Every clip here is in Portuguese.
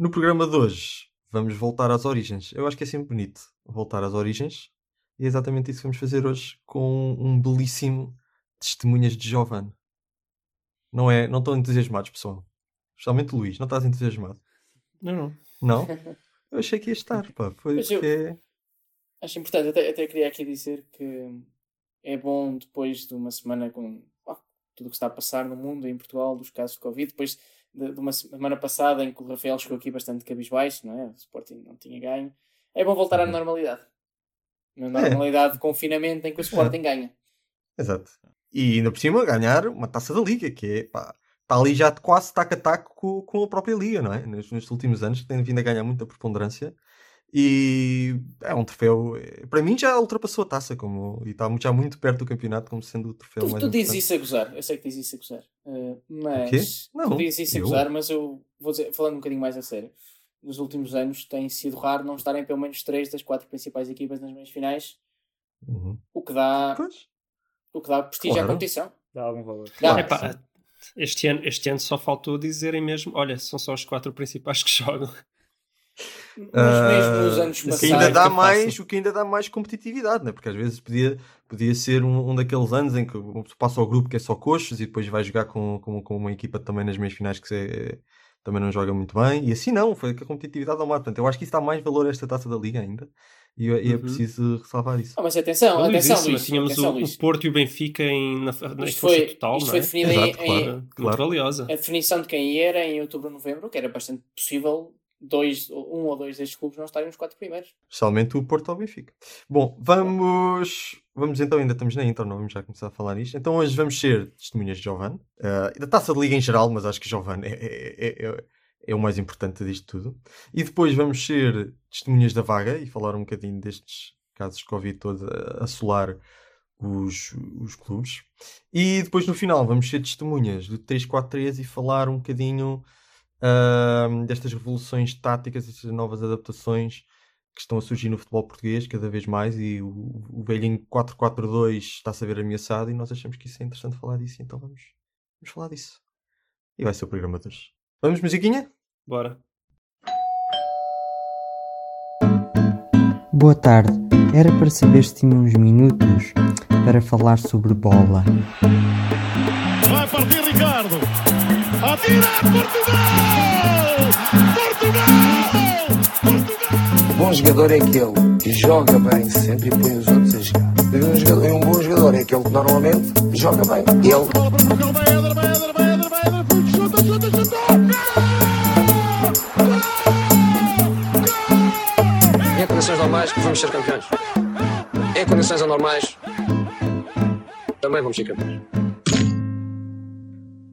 No programa de hoje, vamos voltar às origens. Eu acho que é sempre bonito voltar às origens. E é exatamente isso que vamos fazer hoje com um belíssimo Testemunhas de Giovanni. Não, é, não estão entusiasmados, pessoal? Especialmente o Luís, não estás entusiasmado? Não, não. Não? Eu achei que ia estar, pá. Foi Mas eu- porque... Acho importante, até, até queria aqui dizer que é bom depois de uma semana com ah, tudo o que está a passar no mundo, em Portugal, dos casos de Covid, depois de, de uma semana passada em que o Rafael chegou aqui bastante cabisbaixo, não é? O Sporting não tinha ganho. É bom voltar à Uhum. normalidade. Na normalidade de confinamento em que o Sporting ganha. Exato. E ainda por cima ganhar uma taça da Liga, que é, pá, está ali já quase taco a taco com, com a própria Liga, não é? Nos, nestes últimos anos tem vindo a ganhar muita preponderância. E é um troféu, eh, para mim já ultrapassou a taça como, e está muito- já muito perto do campeonato como sendo o troféu Tu, mais tu dizes isso a gozar, eu sei que dizes isso a gozar. Uh, quê? mas Não, tu dizes isso a eu- gozar, mas eu vou dizer, falando um bocadinho mais a sério, nos últimos anos tem sido raro não estarem pelo menos três das quatro principais equipas nas meias finais, Uhum. o que dá, Pois. o que dá prestígio Claro. à competição. Dá algum valor. Dá. Claro. Epá, este, ano, este ano só faltou dizerem mesmo: olha, são só os quatro principais que jogam. Mas mesmo nos Ah, anos o que passados. ainda dá que mais, o que ainda dá mais competitividade, né? porque às vezes podia, podia ser um, um daqueles anos em que tu passa ao grupo que é só coxos e depois vai jogar com, com, com uma equipa também nas meias finais que é- também não joga muito bem, e assim não, foi que a competitividade ao mar. Portanto, eu acho que isso dá mais valor a esta taça da Liga ainda, e, e é Uhum. preciso ressalvar isso. Ah, mas atenção, Luís, atenção, isso, Luís. tínhamos atenção, o, Luís. o Porto e o Benfica em, na, na Isto foi, total, isto não foi é? definido Exato, em, claro. em- Muito Claro. valiosa. a definição de quem era em outubro ou novembro, que era bastante possível dois, um ou dois destes clubes não estarem nos quatro primeiros. Especialmente o Porto ao Benfica. Bom, vamos. Vamos então, ainda estamos na intro, não vamos já começar a falar isto. Então hoje vamos ser testemunhas de Giovanni, eh, da taça de liga em geral, mas acho que Giovanni é, é, é, é o mais importante disto tudo. E depois vamos ser testemunhas da vaga e falar um bocadinho destes casos de Covid todos a assolar os, os clubes. E depois no final vamos ser testemunhas do 3-4-3 e falar um bocadinho destas revoluções táticas, estas novas adaptações que estão a surgir no futebol português cada vez mais e o, o velhinho 4-4-2 está-se a ver ameaçado e nós achamos que isso é interessante falar disso, então vamos, vamos falar disso. E vai ser o programa de hoje. Vamos, musiquinha? Bora. Boa tarde. Era para saber se tinha uns minutos para falar sobre bola. Vai partir Ricardo. Portugal! Portugal! Portugal! Bom jogador é aquele que joga bem sempre e põe os outros a jogar. E um, jogador- e um bom jogador é aquele que normalmente joga bem. Ele! Em condições normais vamos ser campeões. Em condições anormais também vamos ser campeões.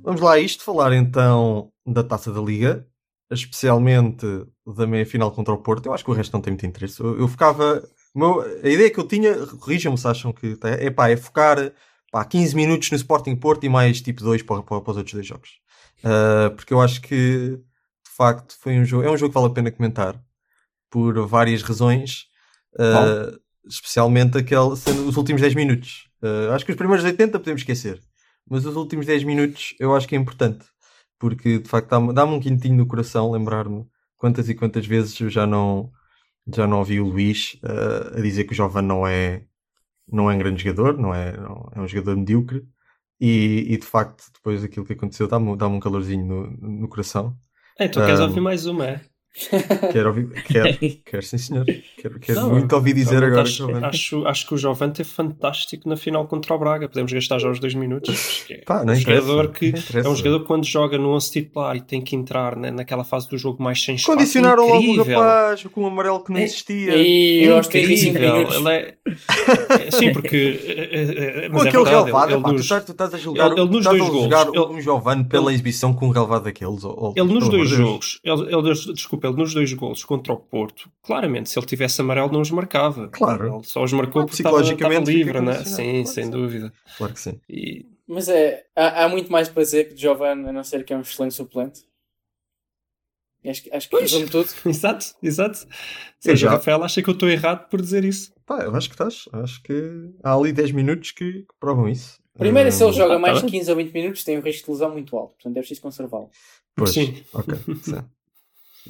Vamos lá a isto, falar então da Taça da Liga, especialmente da meia-final contra o Porto. Eu acho que o resto não tem muito interesse. Eu, eu ficava... meu- a ideia que eu tinha, corrijam-me se acham que... tá, É pá, é focar pá, 15 minutos no Sporting Porto e mais tipo 2 para, para, para os outros dois jogos. Ah, porque eu acho que, de facto, foi um jogo... É um jogo que vale a pena comentar. Por várias razões. Ah, especialmente aquele, sendo os últimos 10 minutos. Ah, acho que os primeiros 80 podemos esquecer. Mas os últimos 10 minutos eu acho que é importante. Porque de facto dá-me dá-me um quintinho no coração lembrar-me quantas e quantas vezes eu já não, já não ouvi o Luís ah, a dizer que o Jovem não é, não é um grande jogador, não é, não- é um jogador medíocre. E, e de facto, depois daquilo que aconteceu, dá-me dá um calorzinho no, no coração. Então, queres Ah, ouvir mais uma, é? Quero ouvir, quero, quero sim senhor. Quero, quero Não, muito ouvir dizer agora acho, que o Jovem. acho, acho que o Jovem teve fantástico na final contra o Braga. Podemos gastar já os dois minutos. é Pá, não um jogador que é um jogador que quando joga no 11 titular e tem que entrar né, naquela fase do jogo mais sem espaço. Condicionaram logo o rapaz com um amarelo que não É- existia. E eu aos 35 Incrível. Ele é... é- Sim, porque. é- é- é- Com Mas é aquele verdade, relevado, ele, tu, nos, estás, tu estás a julgar, ele- ele nos dois julgar ele- um Giovanni pela ele- exibição com um relevado daqueles. ó- ó, ele nos dois jogos, ele, ele- desculpa, nos dois golos contra o Porto, claramente, se ele tivesse amarelo, não os marcava. Claro. Ele só os marcou Ah, porque estava, estava psicologicamente livre, né? Sim, claro sem sim. dúvida. Claro que sim. E, Mas é, há, há muito mais para dizer que Giovanni, a não ser que é um excelente suplente. Acho, que- acho que resume tudo. exato, exato. Ou seja, o Rafael acha que eu estou errado por dizer isso. Pá, eu acho que estás. Acho que há ali 10 minutos que, que provam isso. Primeiro, se ele Ah, joga tá mais de bem. 15 ou 20 minutos, tem um risco de lesão muito alto. Portanto, é preciso conservá-lo. Pois, Sim. ok. sim.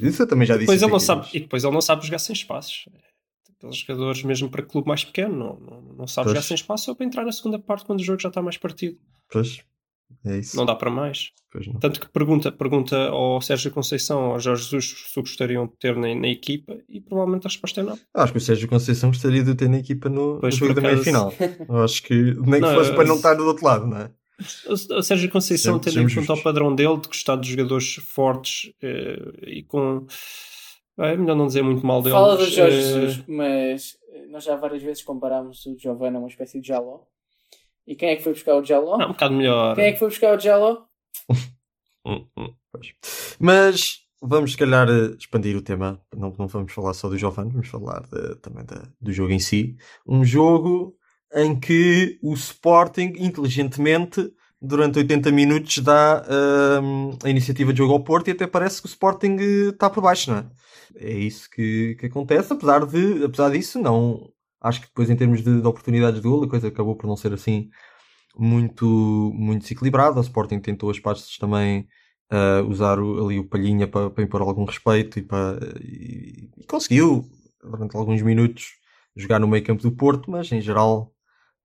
Isso eu também já disse. Depois ele não sabe, e depois ele não sabe jogar sem espaços. Aqueles jogadores, mesmo para clube mais pequeno, não, não, não sabe Pois. jogar sem espaço só para entrar na segunda parte quando o jogo já está mais partido. Pois, é isso. Não dá para mais. Tanto que pergunta, pergunta ao Sérgio Conceição, ao Jorge Jesus, se o gostariam de ter na, na equipa e provavelmente a resposta é não. Acho que o Sérgio Conceição gostaria de ter na equipa no, no jogo da meia acaso. final. Eu acho que nem que Não, fosse eu- para não estar do outro lado, não é? O Sérgio Conceição, Sempre- tendo em conta o padrão dele, de gostar de jogadores fortes eh, e com. É melhor não dizer muito mal dele. Fala do mas, Jorge eh, Jesus, mas eh, nós já várias vezes comparámos o Giovanni a uma espécie de Jaló. E quem é que foi buscar o Jaló? não, um bocado melhor. Quem é que foi buscar o Jaló? Pois. Mas vamos, se calhar, eh, expandir o tema. Não, não vamos falar só do Giovanni, vamos falar de- também da- do jogo em si. Um jogo em que o Sporting, inteligentemente, durante 80 minutos, dá hum, a iniciativa de jogo ao Porto e até parece que o Sporting eh, está por baixo, não é? É isso que, que acontece, apesar, de, apesar disso, não. Acho que depois, em termos de, de oportunidades de gol, a coisa acabou por não ser assim muito, muito desequilibrada. O Sporting tentou as partes também uh, usar o- ali o Palhinha para, para impor algum respeito e, para, e, e conseguiu, durante alguns minutos, jogar no meio campo do Porto, mas em geral,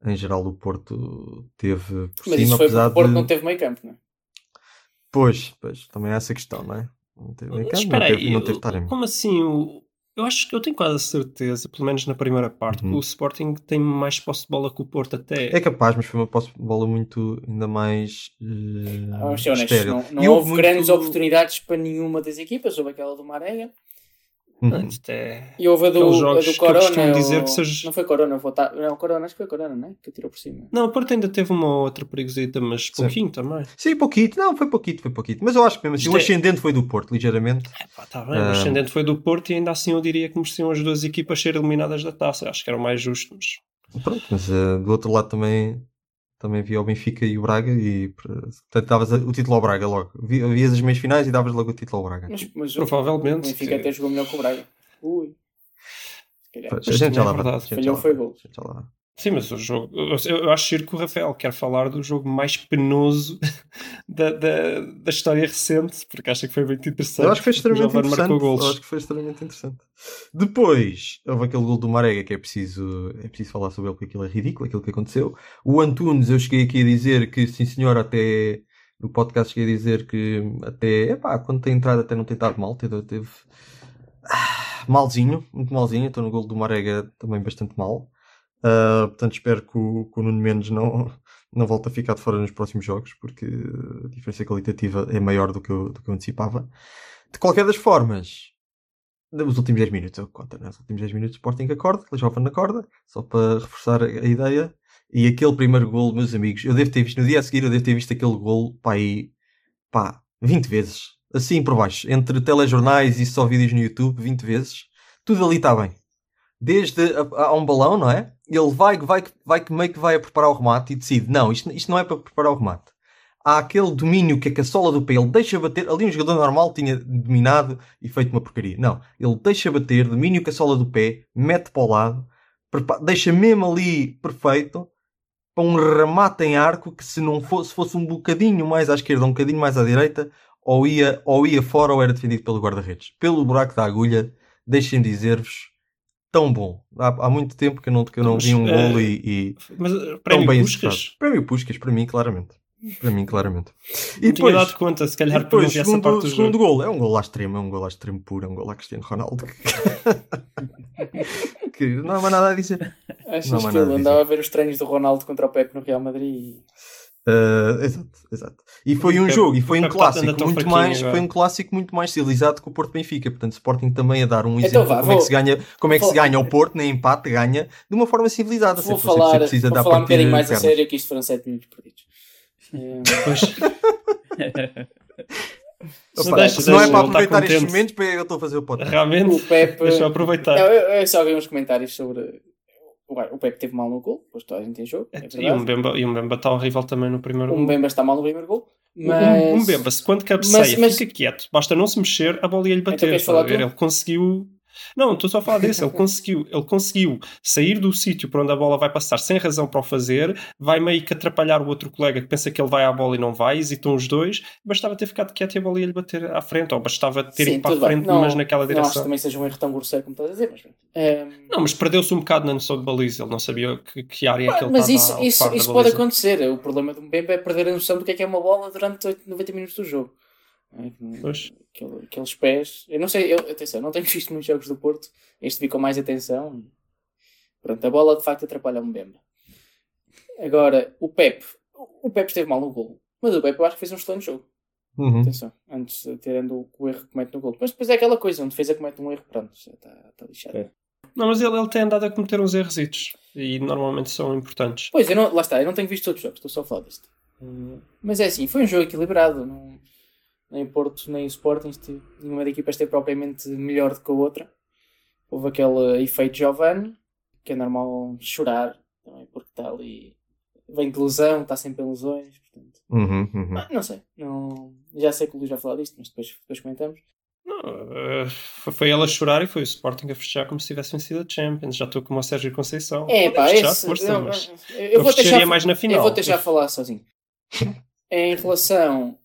em geral o Porto teve por Mas cima, isso foi porque o Porto de... não teve meio campo, não é? Pois, pois, também há essa questão, não é? Não teve meio Mas campo, não teve, aí, não teve Taremi. como assim? O... Eu acho que eu tenho quase a certeza, pelo menos na primeira parte, Uhum. que o Sporting tem mais posse de bola que o Porto até. É capaz, mas foi uma posse de bola muito, ainda mais eh, Vamos ser honestos, não, não houve muito- grandes oportunidades para nenhuma das equipas. Houve aquela do Marega Uhum. Antes até... e houve a do, Aqueles a jogos do que eu costumo Corona. dizer o- que seja- Não foi Corona, foi Ota- não, Corona, acho que foi Corona, não é? Que tirou por cima. Não, o Porto ainda teve uma outra perigosita, mas pouquinho também. Sim, pouquinho. Não, foi pouquinho, foi pouquinho. Mas eu acho que mesmo assim Isto o é- ascendente foi do Porto, ligeiramente. Pá, tá bem, Ah. o ascendente foi do Porto e ainda assim eu diria que mereciam as duas equipas ser eliminadas da taça. Acho que era o mais justo, mas Pronto, mas eh, do outro lado também, também via o Benfica e o Braga e portanto davas o título ao Braga logo. Vi- Vias as meias finais e davas logo o título ao Braga. Mas, mas o provavelmente. Benfica até jogou melhor que o Braga. Ui. Se calhar. Mas gente já lá é vai. verdade. a gente Falhou já lá foi vai, gol. Sim, mas o jogo. Eu, acho giro que o Rafael quer falar do jogo mais penoso da, da, da história recente, porque acha que foi muito interessante. Eu acho que foi extremamente interessante. golos. Eu acho que foi extremamente interessante. Depois, houve aquele gol do Marega que é preciso, é preciso falar sobre ele porque aquilo é ridículo, aquilo que aconteceu. O Antunes, eu cheguei aqui a dizer que, sim senhor, até no podcast cheguei a dizer que até, epá, quando tem entrado até não tem estado mal, teve, teve ah, malzinho, muito malzinho. Estou no gol do Marega também bastante mal. Ah, portanto, espero que o, que o Nuno Mendes não, não volte a ficar de fora nos próximos jogos, porque a diferença qualitativa é maior do que eu, do que eu antecipava. De qualquer das formas, os últimos 10 minutos, eu conto, né? Os últimos 10 minutos, Sporting acorda, o jovem acorda, só para reforçar a, a ideia. E aquele primeiro gol, meus amigos, eu devo ter visto, no dia a seguir, eu devo ter visto aquele gol, pá, aí, pá, 20 vezes. Assim por baixo, entre telejornais e só vídeos no YouTube, 20 vezes. Tudo ali está bem. Desde a, a, a um balão, não é? Ele vai, vai, vai, que meio que vai a preparar o remate e decide, não, isto, isto não é para preparar o remate há aquele domínio que a sola do pé ele deixa bater. Ali um jogador normal tinha dominado e feito uma porcaria. Não, ele deixa bater, domínio a sola do pé, mete para o lado, prepa- deixa mesmo ali perfeito para um remate em arco que se não fosse, fosse um bocadinho mais à esquerda, um bocadinho mais à direita, ou ia, ou ia fora ou era defendido pelo guarda-redes. Pelo buraco da agulha, deixem dizer-vos, tão bom. Há, há muito tempo que eu não, que eu não Mas, vi um eh, golo e, e Mas eh, tão prémio bem Puskas, executado. Prémio Puskas, para mim, claramente. Para mim, claramente. E não tinha depois, dado conta, se calhar, e por depois ver essa segundo, parte do segundo jogo. gol, é um gol à extrema, é um gol à extremo puro, é um gol a Cristiano Ronaldo. que não há mais nada a dizer. Acho Não que dizer. andava a ver os treinos do Ronaldo contra o Pepe no Real Madrid e Uh, exato, exato. E foi um jogo, e foi um clássico muito mais, agora. foi um clássico muito mais civilizado que o Porto Benfica. Portanto, Sporting também a dar um Então exemplo vá, de como é vou- que se ganha, como é que se vou- ganha o Porto, nem empate ganha de uma forma civilizada. Vou Sempre falar, precisa vou dar falar um bocadinho mais a sério que isto foram 7 minutos perdidos. Opa, Não deixa, se não é deixa, para está aproveitar estes momentos, para eu estou a fazer o podcast. Realmente, o Pepe. deixa eu aproveitar. Não, eu, eu só vi uns comentários sobre. O Pepe teve mal no gol, depois toda a gente tem jogo. É e, o. Mbemba, e o Mbemba está horrível também no primeiro O gol. Mbemba está mal no primeiro gol. Um- Mas. Um Mbemba, se quando cabeceia mas- mas- fica quieto, basta não se mexer, a bola ia-lhe bater. falar ver? tu? Ele conseguiu Não, estou só a falar desse. Ele conseguiu, ele conseguiu sair do sítio para onde a bola vai passar sem razão para o fazer, vai meio que atrapalhar o outro colega que pensa que ele vai à bola e não vai, hesitam os dois. Bastava ter ficado quieto e a bola ia lhe bater à frente, ou bastava ter Sim, ido para a frente, Não- mas naquela Não acho que direção. também seja um erro tão grosseiro como estás a dizer, mas. Ehm, Não, mas perdeu-se um bocado na noção de baliza. Ele não sabia que, que área é que ele mas estava isso, a isso, isso da pode acontecer. O problema do Mbembe é perder a noção do que é que é uma bola durante 8, 90 minutos do jogo. É que- aquele- aqueles pés. Eu não sei, eu, atenção, não tenho visto muitos jogos do Porto. Este vi com mais atenção. Pronto, a bola de facto atrapalha o Mbembe. Agora, o Pep. O Pep esteve mal no gol. Mas o Pep eu acho que fez um excelente jogo. Uhum. Atenção, antes de tirando o, erro que comete no gol. Mas depois é aquela coisa, um defesa comete um erro, pronto, já está está lixado. É. Não, mas ele, ele tem andado a cometer uns errositos. E normalmente são importantes. Pois, eu não, lá está, eu não tenho visto todos os jogos, estou só a falar disto. Hum, Mas é assim, foi um jogo equilibrado. Não, nem o Porto, nem o Sporting, este- nenhuma da equipas esteve propriamente melhor do que a outra. Houve aquele efeito Giovanni, que é normal chorar, também, porque está ali, vem de lesão, está sempre em lesões. Portanto, Uhum, uhum. Ah, não sei, não, já sei que o Luís vai falar disto, mas depois, depois comentamos. Não, eh, foi, ele a chorar e foi o Sporting a festejar como se tivesse vencido a Champions. Já estou como o Sérgio Conceição. É, pá, festejar, esse, força, eu, mas eu, eu vou deixar, mais na final. Eu vou deixar falar sozinho. em relação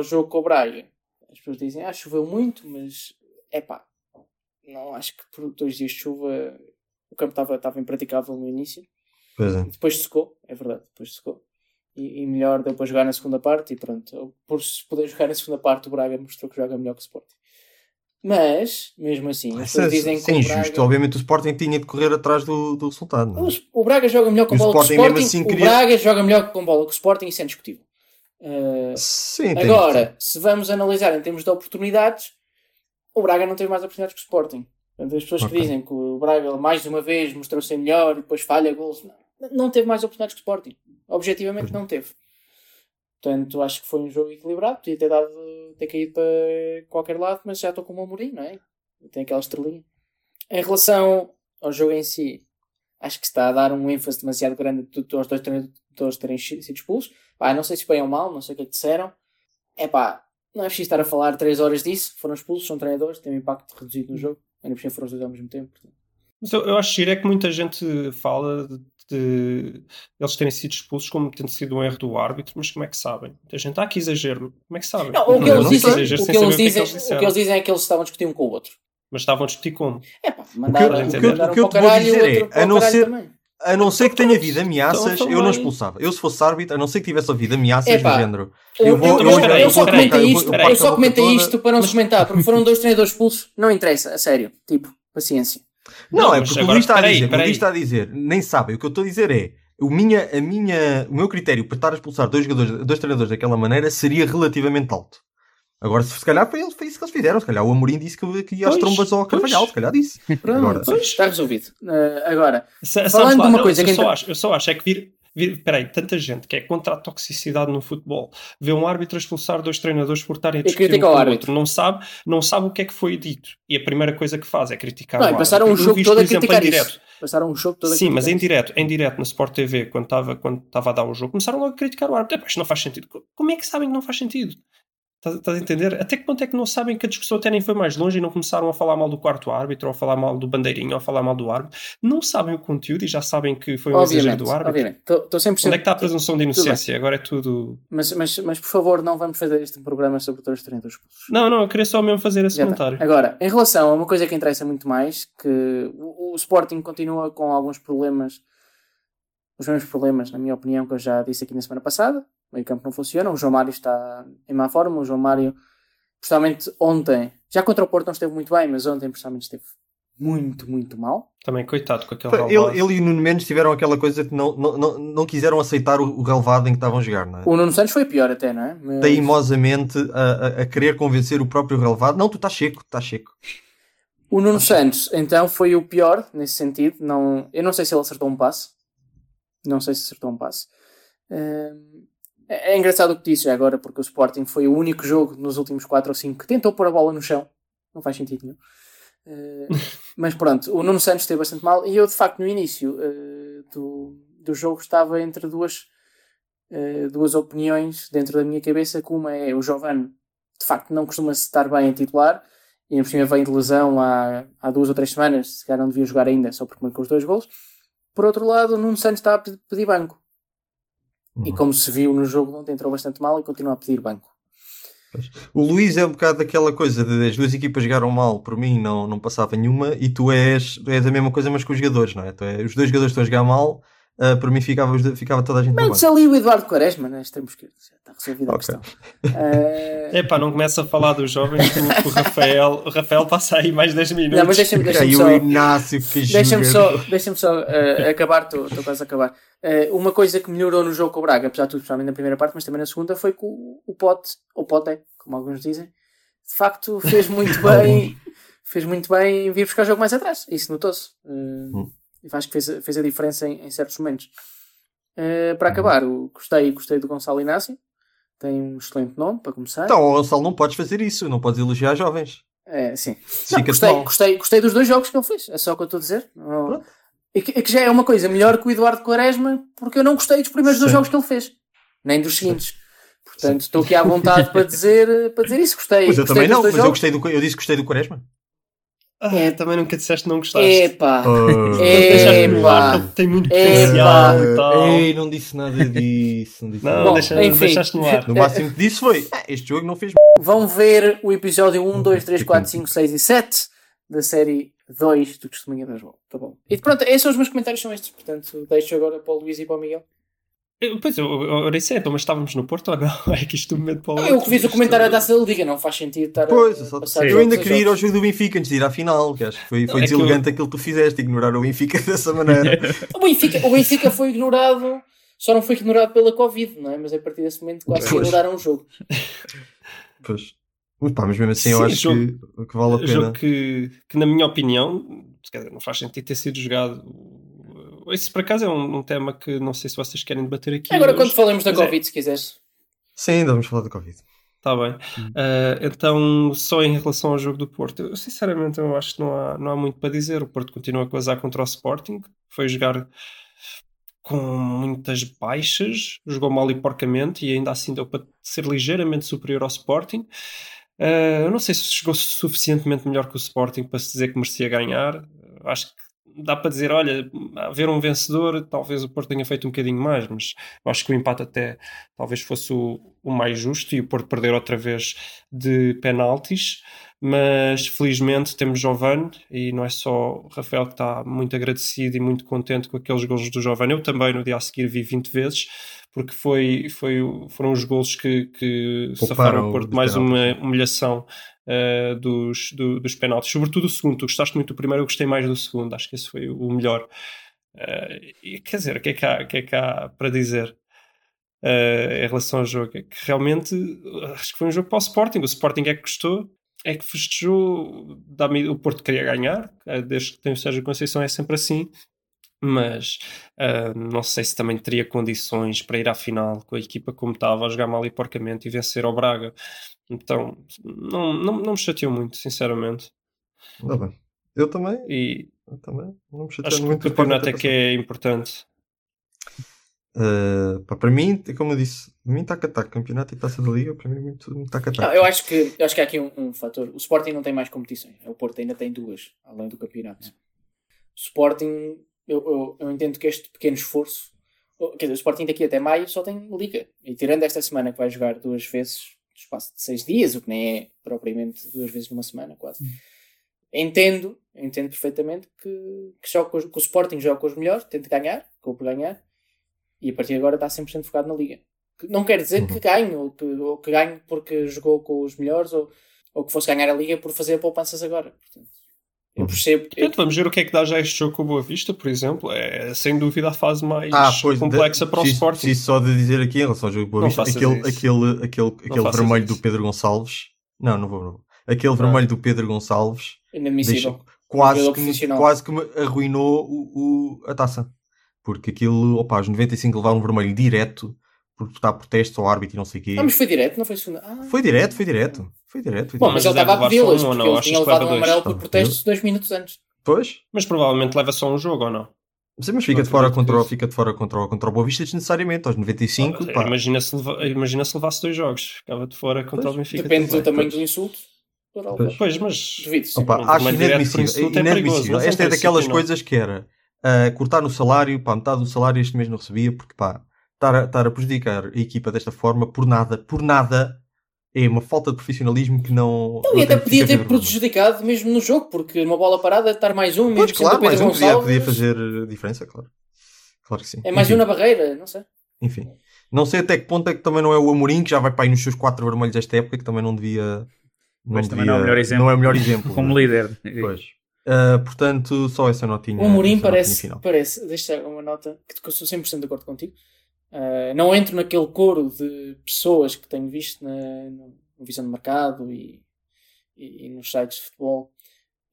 ao jogo com o Braga, as pessoas dizem, ah, choveu muito, mas é pá, não acho que por dois dias de chuva o campo estava estava impraticável no início. É. Depois secou, é verdade, depois secou. E, e melhor deu para jogar na segunda parte e pronto. Por se poder jogar na segunda parte, o Braga mostrou que joga melhor que o Sporting. Mas, mesmo assim, as Isso é, pessoas dizem que é o. Braga... Obviamente o Sporting tinha de correr atrás do, do resultado. não é? O, o Braga joga melhor com o bola que o Sporting mesmo Sporting. assim O queria- Braga joga melhor com bola que o Sporting, isso é indiscutível. Uh, Sim, tem- agora, se vamos analisar em termos de oportunidades, o Braga não teve mais oportunidades que o Sporting. Portanto, as pessoas Ok. que dizem que o Braga mais uma vez mostrou ser melhor e depois falha gols, não, não teve mais oportunidades que o Sporting. Objetivamente não teve. Portanto, acho que foi um jogo equilibrado. Podia ter, dado, ter caído para qualquer lado, mas já estou com o Amorim, não é? Tem aquela estrelinha. Em relação ao jogo em si, acho que está a dar um ênfase demasiado grande de- de- aos dois treinadores terem sido expulsos. Pá, não sei se bem ou mal, não sei o que é que disseram. É pá, não é preciso estar a falar 3 horas disso. Foram expulsos, são treinadores, têm um impacto reduzido no jogo. Ainda por cima foram os dois ao mesmo tempo. portanto. Mas eu, eu acho giro é que muita gente fala de, de eles terem sido expulsos como tendo sido um erro do árbitro, mas como é que sabem? Muita gente, ah, que exagero. Como é que sabem? Não, o que que que que que eles dizem é que eles estavam a discutir um com o outro. Mas estavam a discutir como? É pá, O que eu- mandaram o que eu- o que eu te vou o dizer é, a o não ser- também. A não ser que tenha havido ameaças, Então, eu não também. expulsava. Eu, se fosse árbitro, a não ser que tivesse havido ameaças Epá, do género. Eu, Eu vou- eu- eu- eu- só comentei isto, eu só comentei isto para não se comentar, porque foram dois treinadores expulsos. Não interessa, a sério. Tipo, paciência. Não, Não, é porque o Luís está a peraí, dizer, o peraí. Luís está a dizer, nem sabem. O que eu estou a dizer é, o, minha, a minha, o meu critério para estar a expulsar dois, jogadores, dois treinadores daquela maneira seria relativamente alto. Agora, se, se calhar foi, foi isso que eles fizeram. Se calhar o Amorim disse que, que ia às Pois, trombas ao pois. Carvalhal. Se calhar disse. Pronto, Agora- está resolvido. Uh, agora, sabes Falando lá, de uma não, coisa eu que só entra- acho, eu só acho é que vir, vir peraí, tanta gente que é contra a toxicidade no futebol, vê um árbitro expulsar dois treinadores por estarem a discutir um com o árbitro. outro, não sabe, não sabe o que é que foi dito e a primeira coisa que faz é criticar não, o e passaram um árbitro. Jogo vi isto, todo por a exemplo, criticar em direto. isso. Passaram um jogo todo a Sim, mas em direto, em direto na Sport TV, quando estava quando estava a dar o jogo, começaram logo a criticar o árbitro. Isto não faz sentido. Como é que sabem que não faz sentido? Estás estás a entender? Até que ponto é que não sabem que a discussão até nem foi mais longe e não começaram a falar mal do quarto árbitro, ou a falar mal do bandeirinho, ou a falar mal do árbitro? Não sabem o conteúdo e já sabem que foi um exagero do árbitro. obviamente. Estou 100%. Onde é que está a presunção de inocência? Agora é tudo. Mas, mas, mas, por favor, não vamos fazer este programa sobre todos os treinadores expulsos. Não, não, eu queria só mesmo fazer esse Já está. comentário. Agora, em relação a uma coisa que interessa muito mais, que o, o Sporting continua com alguns problemas, os mesmos problemas, na minha opinião, que eu já disse aqui na semana passada. O meio campo não funciona, o João Mário está em má forma, o João Mário, principalmente ontem, já contra o Porto não esteve muito bem, mas ontem, principalmente, esteve muito, muito mal. Também, coitado, com aquele Ele, relvado. ele e o Nuno Mendes tiveram aquela coisa que não, não, não, não quiseram aceitar o, o relevado em que estavam a jogar, não é? O Nuno Santos foi pior até, não é? Mas- Teimosamente a, a, a querer convencer o próprio relevado. Não, tu estás seco, estás seco. O Nuno Santos, então, foi o pior nesse sentido. Não, eu não sei se ele acertou um passe. Não sei se acertou um passe. Hum, É, é engraçado o que disse já agora, porque o Sporting foi o único jogo nos últimos 4 ou 5 que tentou pôr a bola no chão. Não faz sentido nenhum. Eh, mas pronto, o Nuno Santos esteve bastante mal. E eu, de facto, no início eh, do, do jogo estava entre duas, eh, duas opiniões dentro da minha cabeça. Que uma é o Giovanni, de facto, não costuma estar bem em titular. e por cima vem de lesão há, há duas ou três semanas, se calhar não devia jogar ainda, só porque marcou os dois golos. Por outro lado, o Nuno Santos está a pe- pedir banco. E Uhum. como se viu no jogo de ontem, entrou bastante mal e continua a pedir banco. O Luís é um bocado daquela coisa de as duas equipas jogaram mal, por mim não, não passava nenhuma, e tu és, és a mesma coisa, mas com os jogadores, não é? Tu é os dois jogadores estão a jogar mal, ah, por mim ficava, ficava toda a gente Metes banco. ali o Eduardo Quaresma, né? extremo esquerdo. Já está resolvida a Ok. questão. Eh, Epá, não começa a falar dos jovens, que o, Rafael, o Rafael passa aí mais 10 minutos. não, mas deixa-me deixa só. o Inácio que Deixa-me só, deixa só eh, acabar, estou quase a acabar. Eh, uma coisa que melhorou no jogo com o Braga, apesar de tudo, especialmente na primeira parte, mas também na segunda, foi que o, o Pote, ou Pote, como alguns dizem, de facto fez muito bem, fez muito bem em vir buscar o jogo mais atrás. Isso notou-se. E acho que fez, a- fez a diferença em, em certos momentos. Eh, para acabar, gostei, gostei do Gonçalo Inácio. Tem um excelente nome para começar. Então, Gonçalo, não podes fazer isso, não podes elogiar jovens. É, sim. Não, gostei, mal. gostei, gostei dos dois jogos que ele fez. É só o que eu estou a dizer. Não-. E que, e que já é uma coisa melhor que o Eduardo Quaresma, porque eu não gostei dos primeiros dois Sim. jogos que ele fez, nem dos seguintes. Portanto, estou aqui à vontade para dizer, para dizer isso. Gostei. Mas eu gostei também não, dois mas eu, gostei do, eu disse que gostei do Quaresma. Ah, É. também nunca disseste que não gostaste. Epá, Deixaste-me pá. lá, que ele tem muito potencial pá. e tal. Ei, não disse nada disso. Não disse Não, nada. Bom, deixa, enfim. deixaste no ar. No máximo que disse foi: "Ah, este jogo não fez. vão ver o episódio 1, 2, 3, 4, 5, 6 e 7 da série 2 do Testemunha das Bolas. Tá bom. E pronto, esses são os meus comentários, são estes. Portanto, deixo agora para o Luís e para o Miguel. Eu- Pois, eu, eu, eu nem sei, então, mas estávamos no Porto ou não? É que isto do momento para o Eu que fiz o comentário da taça da Liga, não faz sentido estar Pois, a, eu, só- passar eu ainda queria ir ao jogo do Benfica antes de ir à final, que acho que foi, foi É que deselegante aquilo que tu fizeste, ignorar o Benfica dessa maneira. O Benfica, o Benfica foi ignorado, só não foi ignorado pela Covid, não é? Mas a partir desse momento quase que Pois. ignoraram o jogo. pois. Mas, pá, mas mesmo assim, eu Sim, acho jogo- que, que vale a pena. jogo que, que, na minha opinião, não faz sentido ter sido jogado. Isso, por acaso, é um, um tema que não sei se vocês querem debater aqui. Agora, hoje. quando falamos da é. Covid, se quiseres. Sim, vamos falar do Covid. Está bem. Ah, então, só em relação ao jogo do Porto, eu, sinceramente eu acho que não há, não há muito para dizer. O Porto continua a coisar contra o Sporting, foi jogar com muitas baixas, jogou mal e porcamente e ainda assim deu para ser ligeiramente superior ao Sporting. Ah, eu não sei se jogou suficientemente melhor que o Sporting para se dizer que merecia ganhar. Acho que dá para dizer, olha, haver um vencedor, talvez o Porto tenha feito um bocadinho mais, mas acho que o empate até talvez fosse o, o mais justo e o Porto perder outra vez de penaltis. Mas felizmente temos Giovane e não é só o Rafael que está muito agradecido e muito contente com aqueles golos do Giovane. Eu também no dia a seguir vi 20 vezes, porque foi, foi, foram os golos que, que Pouparam safaram o Porto mais uma humilhação uh, dos, do- dos penaltis. Sobretudo o segundo. Tu gostaste muito do primeiro, eu gostei mais do segundo. Acho que esse foi o melhor. Uh, e, quer dizer, o que é que há, que é que há para dizer? uh, em relação ao jogo. É que realmente acho que foi um jogo para o Sporting. O Sporting é que gostou, é que festejou. O Porto queria ganhar, desde que tem o Sérgio Conceição é sempre assim. Mas uh, não sei se também teria condições para ir à final com a equipa como estava, a jogar mal e porcamente e vencer ao Braga. Então não, não, não me chateou muito, sinceramente. Tá bem. Eu também, E eu também. Não me chateio acho que o muito. campeonato é que é importante. Uh, pá, para mim, como eu disse, para mim taca taca, campeonato e taça da liga, para mim muito muito taca Não, taca. eu, acho que, eu acho que há aqui um, um fator. O Sporting não tem mais competições. O Porto ainda tem duas, além do campeonato. O Sporting, eu, eu, eu entendo que este pequeno esforço. Quer dizer, o Sporting daqui até maio só tem Liga. E tirando esta semana que vai jogar duas vezes no espaço de seis dias, o que nem é propriamente duas vezes numa semana, quase. Entendo, entendo perfeitamente que, que, joga com que o Sporting joga com os melhores, tenta ganhar, acabou por ganhar, e a partir de agora está 100% focado na Liga. Não quer dizer que ganhe, ou que, ou que ganhe porque jogou com os melhores, ou, ou que fosse ganhar a Liga por fazer poupanças agora. Portanto, eu Uhum. percebo. eu- Portanto, vamos ver o que é que dá já este jogo com o Boa Vista, por exemplo. É sem dúvida a fase mais Ah, pois, complexa de- para o preciso- Sporting. Preciso só de dizer aqui em relação ao jogo Boa Não Vista, aquele, aquele, aquele, aquele vermelho isso. do Pedro Gonçalves. Não, não vou, não. Aquele Ah. vermelho do Pedro Gonçalves Inadmissível. deixa- quase, que me, quase que me arruinou o, o- a taça. Porque aquilo, opa, aos 95 levaram um vermelho direto porque está protesto ao árbitro e não sei o quê. Ah, mas foi direto, não foi segunda. Ah. Foi direto, foi direto. Foi direto. Foi Bom, direto. mas Mas ele estava a levar pedi-las, um ou porque não? ele tinha que levado leva um amarelo por Ah, protestos dois minutos antes. Pois, Mas provavelmente leva só um jogo ou não? Sim, mas fica Não de fora contra, o- fica de fora contra, o- contra o Boa Vista desnecessariamente, aos 95. pá. Imagina se, leva- imagina se levasse dois jogos. Ficava de fora contra Pois, o Benfica. Depende também. do tamanho Pois. do insulto. Pois. Pois, mas. Duvido. Opa, acho inadmissível. é inadmissível. em Esta é daquelas não. coisas que era ah, cortar no salário, pá, metade do salário este mês não recebia, porque pá, estar a, estar a prejudicar a equipa desta forma por nada, por nada, é uma falta de profissionalismo que não. Não, não e até podia ter prejudicado mesmo no jogo, porque numa bola parada estar mais um, mesmo Pois, que claro, mais um podia, Gonçalves, podia fazer eh, diferença, claro. Claro que sim. é mais Enfim. um na barreira, não sei. Enfim. Não sei até que ponto é que também não é o Amorim, que já vai para aí nos seus quatro vermelhos esta época, que também não devia. Não, Mas também devia- não é o melhor exemplo. Não é o melhor exemplo. Como não é? líder. Pois. Ah, portanto, só essa notinha. O Amorim parece, parece, deixa uma nota, que eu sou 100% de acordo contigo. Uh, não entro naquele coro de pessoas que tenho visto na, no, Visão de Mercado e, e, e nos sites de futebol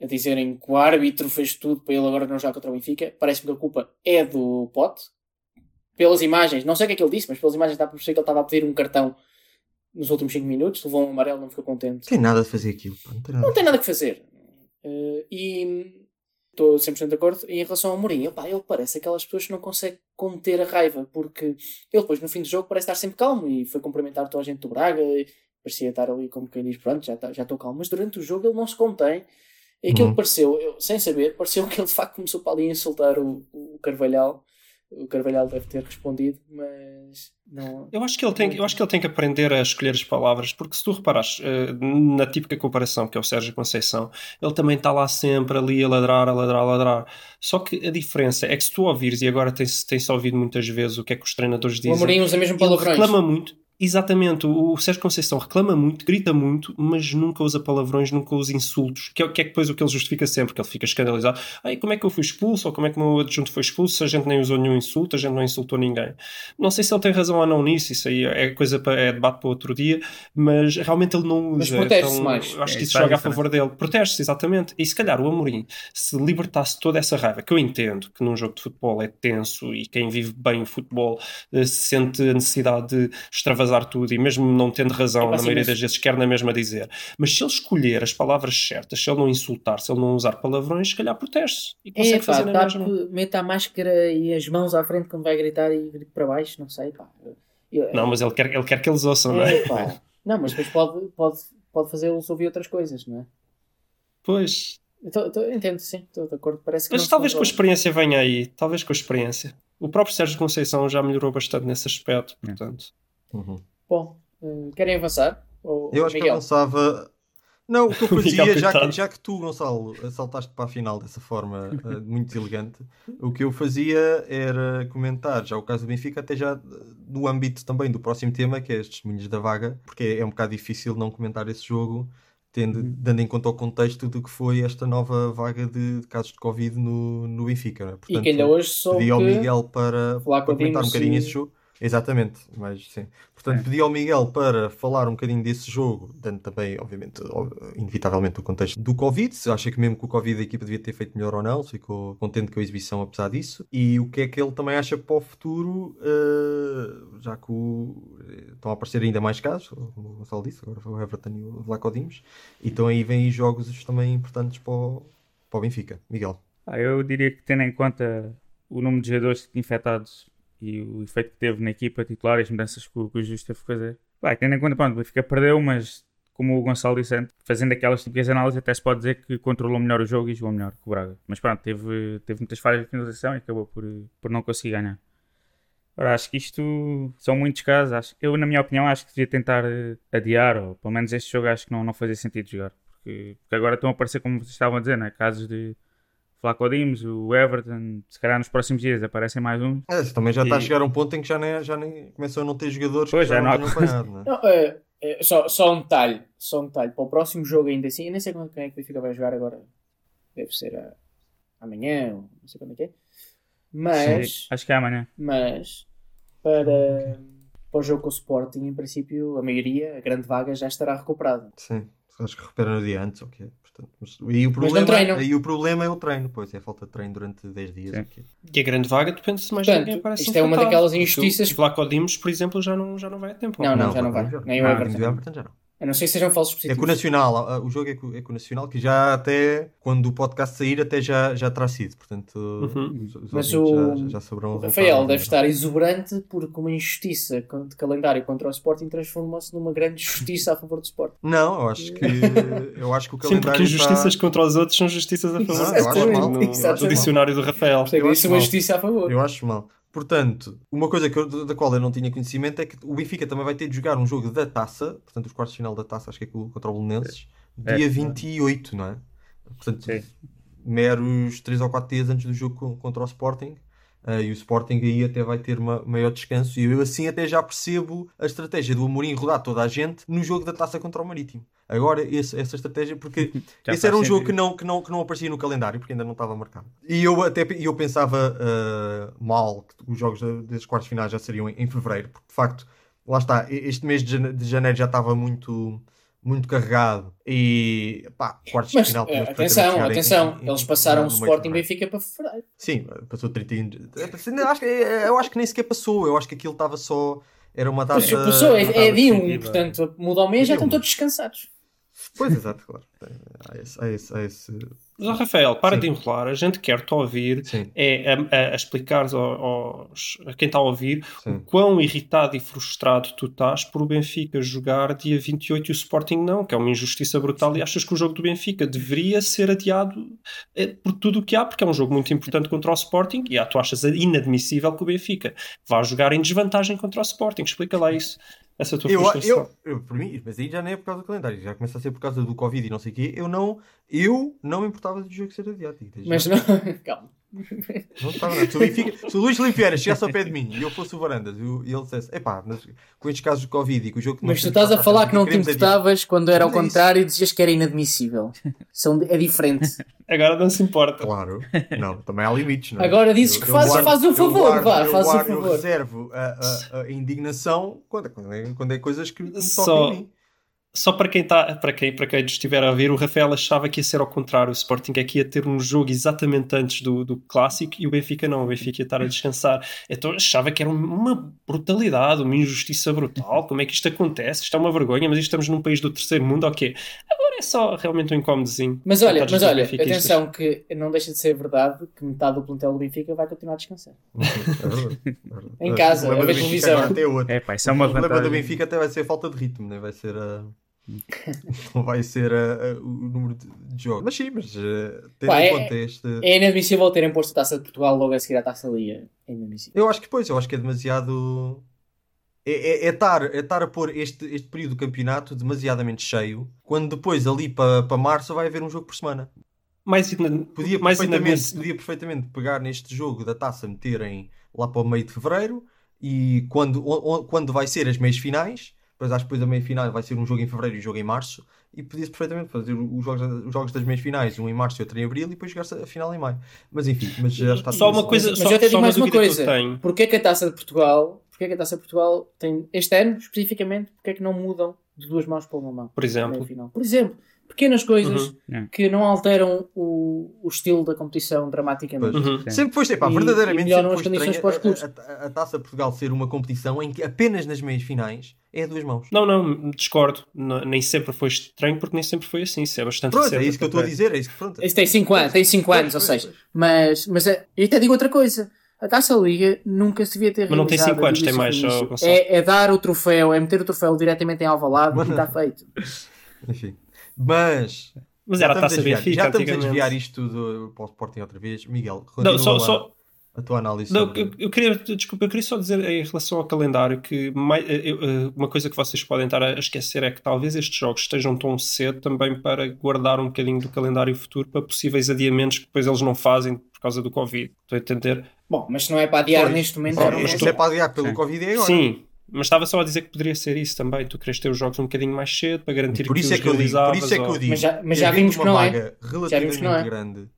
a dizerem que o árbitro fez tudo para ele agora não jogar contra o Benfica. Parece-me que a culpa é do Pote. Pelas imagens, não sei o que é que ele disse, mas pelas imagens dá para perceber que ele estava a pedir um cartão nos últimos 5 minutos, levou um amarelo, não ficou contente. Tem nada de fazer aquilo. Não tem nada. Não tem nada que fazer. Eh, e estou 100% de acordo. E em relação ao Mourinho, ele parece aquelas pessoas que não conseguem conter a raiva, porque ele depois no fim do jogo parece estar sempre calmo e foi cumprimentar toda a gente do Braga. Parecia estar ali como quem diz: Pronto, já tá- já estou calmo. Mas durante o jogo ele não se contém. E aquilo Uhum. pareceu, eu, sem saber, pareceu que ele de facto começou para ali a insultar o, o Carvalhal. O Carvalhal deve ter respondido, mas não. Eu acho, que ele tem, eu acho que ele tem que aprender a escolher as palavras, porque se tu reparares eh, na típica comparação que é o Sérgio Conceição, ele também está lá sempre ali a ladrar, a ladrar, a ladrar. Só que a diferença é que se tu ouvires, e agora tem-se tem-se ouvido muitas vezes o que é que os treinadores O dizem, Amorim usa mesmo ele palavrões. reclama muito. Exatamente, o Sérgio Conceição reclama muito, grita muito, mas nunca usa palavrões, nunca usa insultos, que é, que é depois o que ele justifica sempre, que ele fica escandalizado. Ai, como é que eu fui expulso? Ou como é que o meu adjunto foi expulso? Se a gente nem usou nenhum insulto, a gente não insultou ninguém. Não sei se ele tem razão ou não nisso, isso aí é coisa para, é debate para outro dia, mas realmente ele não usa. Mas protege-se então, mais. Acho É, que isso joga a diferença. favor dele. Protege-se, exatamente. E se calhar o Amorim, se libertasse toda essa raiva, que eu entendo que num jogo de futebol é tenso e quem vive bem o futebol eh, sente a necessidade de extravasar tudo e mesmo não tendo razão, É, pá, na maioria das vezes quer na mesma dizer. Mas se ele escolher as palavras certas, se ele não insultar, se ele não usar palavrões, se calhar protege-se e consegue É, pá, fazer na tá, mesma. meta a máscara e as mãos à frente quando vai gritar e grita para baixo, não sei, pá. Eu- Não, mas ele quer, ele quer que eles ouçam, não é? é, pá. Não, mas depois pode, pode, pode fazê-los ouvir outras coisas, não é? Pois. Eu tô- tô- entendo, sim, estou de acordo. Parece que Mas talvez com a experiência venha aí, talvez com a experiência. O próprio Sérgio Conceição já melhorou bastante nesse aspecto, portanto. Uhum. Bom, eh, querem avançar? Ou, Eu acho que Miguel? avançava. Não, o que eu fazia, já que, já que tu, Gonçalo, saltaste para a final dessa forma eh, muito elegante, o que eu fazia era comentar já o caso do Benfica, até já no âmbito também do próximo tema, que é as testemunhas da vaga, porque é, é um bocado difícil não comentar esse jogo, tendo, dando em conta o contexto do que foi esta nova vaga de, casos de Covid no, no Benfica. não é? E que ainda hoje soube pedi ao que... Miguel para, para comentar um bocadinho e- esse jogo. Exatamente, mas sim. Portanto, É. pedi ao Miguel para falar um bocadinho desse jogo, dando também, obviamente, ob- inevitavelmente o contexto do Covid, se acha que mesmo que o Covid a equipa devia ter feito melhor ou não, ficou contente com a exibição apesar disso, e o que é que ele também acha para o futuro, eh, já que o- eh, estão a aparecer ainda mais casos, como o Gonçalo disse, agora foi o Everton e o Vlaco Dimos, então aí vêm jogos também importantes para o, para o Benfica. Miguel. Ah, eu diria que tendo em conta o número de jogadores infectados e o efeito que teve na equipa titular e as mudanças que o, que o Justo teve que fazer. Vai, tendo em conta, pronto, o Benfica perdeu, mas como o Gonçalo disse fazendo aquelas típicas análises, até se pode dizer que controlou melhor o jogo e jogou melhor que o Braga. Mas pronto, teve, teve muitas falhas de finalização e acabou por, por não conseguir ganhar. Ora, acho que isto são muitos casos. Acho, eu, na minha opinião, acho que devia tentar eh, adiar, ou pelo menos este jogo acho que não, não fazia sentido jogar. Porque, porque agora estão a aparecer, como vocês estavam a dizer, né? casos de Flaco Dimos, o Everton, se calhar nos próximos dias aparecem mais um. É, também já está a E- chegar a um ponto em que já nem, já nem começam a não ter jogadores Pois, que já já não não apanhado, não é? Não, é, é, só, só um detalhe, só um detalhe. Para o próximo jogo ainda assim, eu nem sei quando quem é que o Benfica vai jogar agora. Deve ser a- amanhã, ou não sei quando é que é. Mas, Sim, acho que é amanhã. mas para, para o jogo com o Sporting, em princípio, a maioria, a grande vaga, já estará recuperada. Sim, acho que recupera no dia antes, ok. Portanto, mas, aí, o não problema, treinam. aí o problema é o treino, pois é a falta de treino durante 10 dias. Sim. ok. E a grande vaga depende-se mais de Portanto, alguém aparece isto é uma daquelas injustiças- O Vlaco Dimos, por exemplo, já não, já não vai a tempo. Não, não, já não vai, vai. Nem o Everton já não. A não ser que sejam falsos É positivos. com o Nacional, ah, o jogo é com, é com o Nacional, que já até, quando o podcast sair, até já, já terá sido. Portanto, Uhum. os, os Mas o- já, já, saberão. O Rafael deve estar exuberante porque uma injustiça de calendário contra o Sporting transformou-se numa grande justiça a favor do Sporting. Não, eu acho que, eu acho que o Sim, calendário porque injustiças está... contra os outros são justiças a favor. Não, eu acho mal. no, no dicionário do Rafael. Portanto, Eu isso é acho uma mal. justiça a favor. Eu acho mal. Portanto, uma coisa eu- da qual eu não tinha conhecimento é que o Benfica também vai ter de jogar um jogo da taça, portanto, os quartos de final da taça, acho que é contra o Belenenses, É. dia 28, não é? Portanto, Sim. meros 3 ou 4 dias antes do jogo co- contra o Sporting. Ah, e o Sporting aí até vai ter uma maior descanso. E eu assim até já percebo a estratégia do Amorim rodar toda a gente no jogo da taça contra o Marítimo. Agora, esse- essa estratégia, porque Já esse era um jogo que não, que, não, que não aparecia no calendário, porque ainda não estava marcado. E eu até e eu pensava ah, mal que os jogos desses quartos finais já seriam em, em fevereiro, porque de facto, lá está, este mês de jane- de janeiro já estava muito, muito carregado. E pá, quartos Mas de final. eh, atenção, atenção, em- em- eles passaram o Sporting. Benfica para fevereiro. Sim, passou 30 anos. Eu acho, que, eu acho que nem sequer passou. Eu acho que aquilo estava só. Era uma data. Passou, passou, é, é dia 1, definitiva. portanto, muda ao mês já Dia estão todos descansados. Pois, exato, claro. Há esse. Há esse, há esse... Mas, Rafael, para Sim. de enrolar. A gente quer-te ouvir Sim, é a, a, ao- aos, a quem está a ouvir sim. o quão irritado e frustrado tu estás por o Benfica jogar dia 28 e o Sporting não, que é uma injustiça brutal e achas que o jogo do Benfica deveria ser adiado eh, por tudo o que há, porque é um jogo muito importante contra o Sporting e ah, tu achas inadmissível que o Benfica vá jogar em desvantagem contra o Sporting. Explica lá isso, essa tua Eu, frustração. eu, eu, por mim, mas aí já nem é por causa do calendário, já começa a ser por causa do Covid e não sei o quê. Eu não, eu não me importava do jogo ser adiado. desde Mas não, calma. Não estava nada. Se o, Benfica- se o Luís Filipe Vieira chegasse ao pé de mim e eu fosse o Varandas e eu- e ele dissesse: epá, mas com estes casos de Covid e com o jogo que Mas tu estás a falar que não te adiar. importavas quando era ao é contrário e dizias que era inadmissível. São, é diferente. Agora não se importa. Claro, não, também há limites, não é? Agora dizes Eu- que eu fazes- guardo- faz eu favor, guardo- vá, eu faz guardo- Eu favor. reservo a, a- a indignação quando, quando, é, quando é coisas que me Só- tocam em mim. Só para quem, tá, para, quem, para quem nos estiver a ver, o Rafael achava que ia ser ao contrário. O Sporting é que ia ter um jogo exatamente antes do, do clássico e o Benfica não. O Benfica ia estar a descansar. Então achava que era uma brutalidade, uma injustiça brutal. Como é que isto acontece? Isto é uma vergonha, mas estamos num país do terceiro mundo, ok. Agora é só realmente um incómodozinho. Mas olha, mas olha, atenção que não deixa de ser verdade que metade do plantel do Benfica vai continuar a descansar. É é. Em casa, a ver televisão. é outro. É pá, isso é uma o problema do. Benfica até vai ser falta de ritmo, né? vai ser a. não vai ser a- a- o número de, de jogos. Mas sim, mas eh, tendo Pá, em é- conta este. É inadmissível terem posto a taça de Portugal logo a seguir à taça Liga. É inadmissível. Eu acho que pois, eu acho que é demasiado. É, é, é estar, é estar a pôr este, este período do campeonato demasiadamente cheio, quando depois ali para para março vai haver um jogo por semana. Mais, ina- Podia mais perfeitamente, podia perfeitamente pegar neste jogo da taça, meterem lá para o meio de fevereiro e quando, o- o- quando vai ser as meias finais, depois acho que depois a meia final vai ser um jogo em fevereiro e um jogo em março, e podia-se perfeitamente fazer os jogos, os jogos das meias finais, um em março e outro em abril, e depois jogar-se a final em maio. Mas enfim, mas já está Só uma coisa- Mas só- eu até digo mais uma coisa. tenho. Porquê que a taça de Portugal, porquê que a taça de Portugal tem, este ano especificamente, porquê que não mudam de duas mãos para uma mão? por exemplo. Por exemplo, pequenas coisas Uhum. que não alteram o, o estilo da competição dramaticamente. Uhum. Sempre foi, epá, E- verdadeiramente e melhoram sempre condições estranho para os a, clubes. a- a- a Taça Portugal ser uma competição em que apenas nas meias finais é a duas mãos. Não, não, discordo. N- nem sempre foi estranho porque nem sempre foi assim. Isso é bastante Pronto, é recente. isso que eu estou a dizer, é isso que pronto. Isso tem 5 anos, tem cinco Pois, anos, ou seja, mas, mas é- eu até digo outra coisa. A Taça Liga nunca se devia ter Mas não tem realizado, cinco anos, eu tem mais, é, é dar o troféu, é meter o troféu diretamente em Alvalade e está feito. Enfim. Mas Mas já era a estamos taça desviar- Benfica Já estamos a desviar isto tudo para o Sporting outra vez. Miguel, Não, só, lá só, a tua análise. Não, sobre- eu, eu queria, desculpa, eu queria só dizer em relação ao calendário que mai- eu- eu- uma coisa que vocês podem estar a esquecer é que talvez estes jogos estejam tão cedo também para guardar um bocadinho do calendário futuro para possíveis adiamentos que depois eles não fazem por causa do Covid. Estou a entender? Bom, mas se não é para adiar Pois, neste momento, bom é para adiar pelo Sim. Covid é agora. Sim, mas estava só a dizer que poderia ser isso também. Tu queres ter os jogos um bocadinho mais cedo para garantir Por isso que é que eu digo, por realizavas. isso é que eu ou- digo. Mas já- mas que já vimos que uma não é. vaga Já relativamente vimos que não é. grande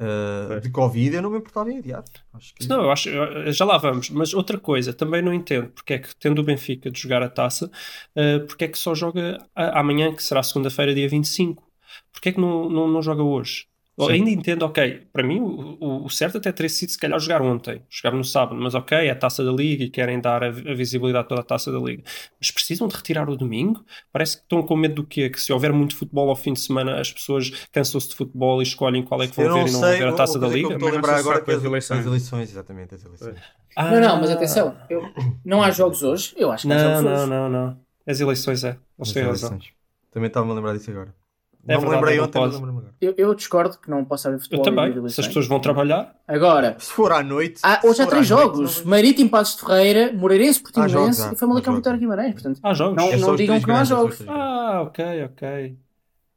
uh, de Covid, eu não me importava em adiar. Acho que... Não, eu acho, eu- já lá vamos. Mas outra coisa, também não entendo porque é que, tendo o Benfica de jogar a taça, eh, porque é que só joga a- amanhã, que será segunda-feira, dia 25? Porque é que não, não, não joga hoje? Eu Sim. ainda entendo, ok, para mim o, o- certo até teria sido se calhar jogar ontem, jogar no sábado, mas ok, é a taça da Liga e querem dar a, a visibilidade toda a taça da Liga. Mas precisam de retirar o domingo? Parece que estão com medo do quê? Que se houver muito futebol ao fim de semana, as pessoas cansam-se de futebol e escolhem qual é que vão Eu ver não e não vão ver a taça da que eu Liga? estou a não lembrar agora que com as eleições. As eleições, exatamente, as eleições. Ah, Não, não, mas atenção, eu- não há jogos hoje? Eu acho que há Não, jogos não, hoje. não, não. As eleições é. Eles As têm razão. Também estava-me a lembrar disso agora. É não me lembrei não ontem, mas pode. lembro-me agora. Eu, eu discordo que não possa haver Eu futebol de também. Se as pessoas vão trabalhar, Agora, Se for à noite. há, hoje há três jogos: não- Marítimo, Passos de Ferreira, Moreirense, Portimonense e Famalicão Vitória. Guimarães. Portanto, há jogos. Não- É os digam que não há é jogos. Ah, ok, ok.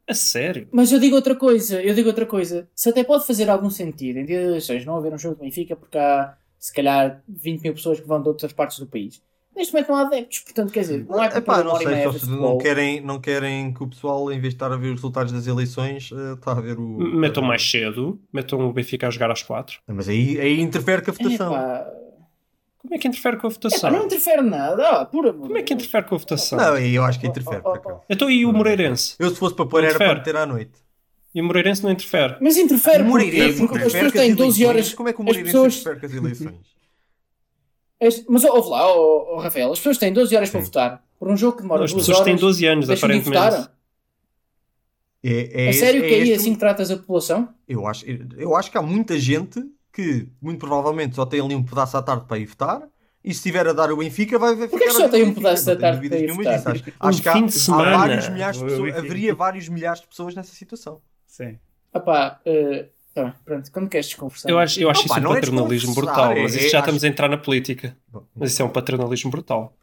A sério? Mas eu digo outra coisa, eu digo outra coisa. Se até pode fazer algum sentido em dia de eleições não haver um jogo de Benfica porque há se calhar 20 mil pessoas que vão de outras partes do país. Neste momento não há adeptos, portanto quer dizer, não é porque Epá, não sei, só se não querem, não querem que o pessoal, em vez de estar a ver os resultados das eleições, eh, está a ver o. Metam mais cedo, metam o Benfica a jogar às quatro. Mas aí, aí interfere com a votação. Epá, Como é que interfere com a epá, votação? não interfere nada, ah, por amor Como é que interfere com a votação? Não, aí eu acho que interfere. Oh, oh, por acaso. Então e o Moreirense? Eu, se fosse para pôr, era para meter à noite. E o Moreirense não interfere. Mas interfere O porque, Moreirense porque as interfere pessoas com as têm 12 eleições. horas. Como é que o as Moreirense pessoas- interfere com as eleições? as- mas ouve lá, oh, oh, Rafael, as pessoas têm 12 horas para Sim. votar por um jogo que demora As 2 pessoas horas. têm 12 anos, aparentemente. votar. É, É, esse- sério que aí este é assim que tratas a população? Eu acho, eu acho que há muita gente que, muito provavelmente, só tem ali um pedaço à tarde para ir votar. E se estiver a dar o Benfica, vai vai Porquê que só ver tem um pedaço da tarde para ir votar? disso. Acho, Um acho que há, fim de há semana. vários milhares de pessoas, haveria vários milhares de pessoas nessa situação. Sim. Opá, eh, tá pronto, quando queres desconversar? Eu acho, eu acho Opa, isso um é paternalismo brutal, é- mas é- isso já acho- estamos a entrar na política. Mas isso é um paternalismo brutal.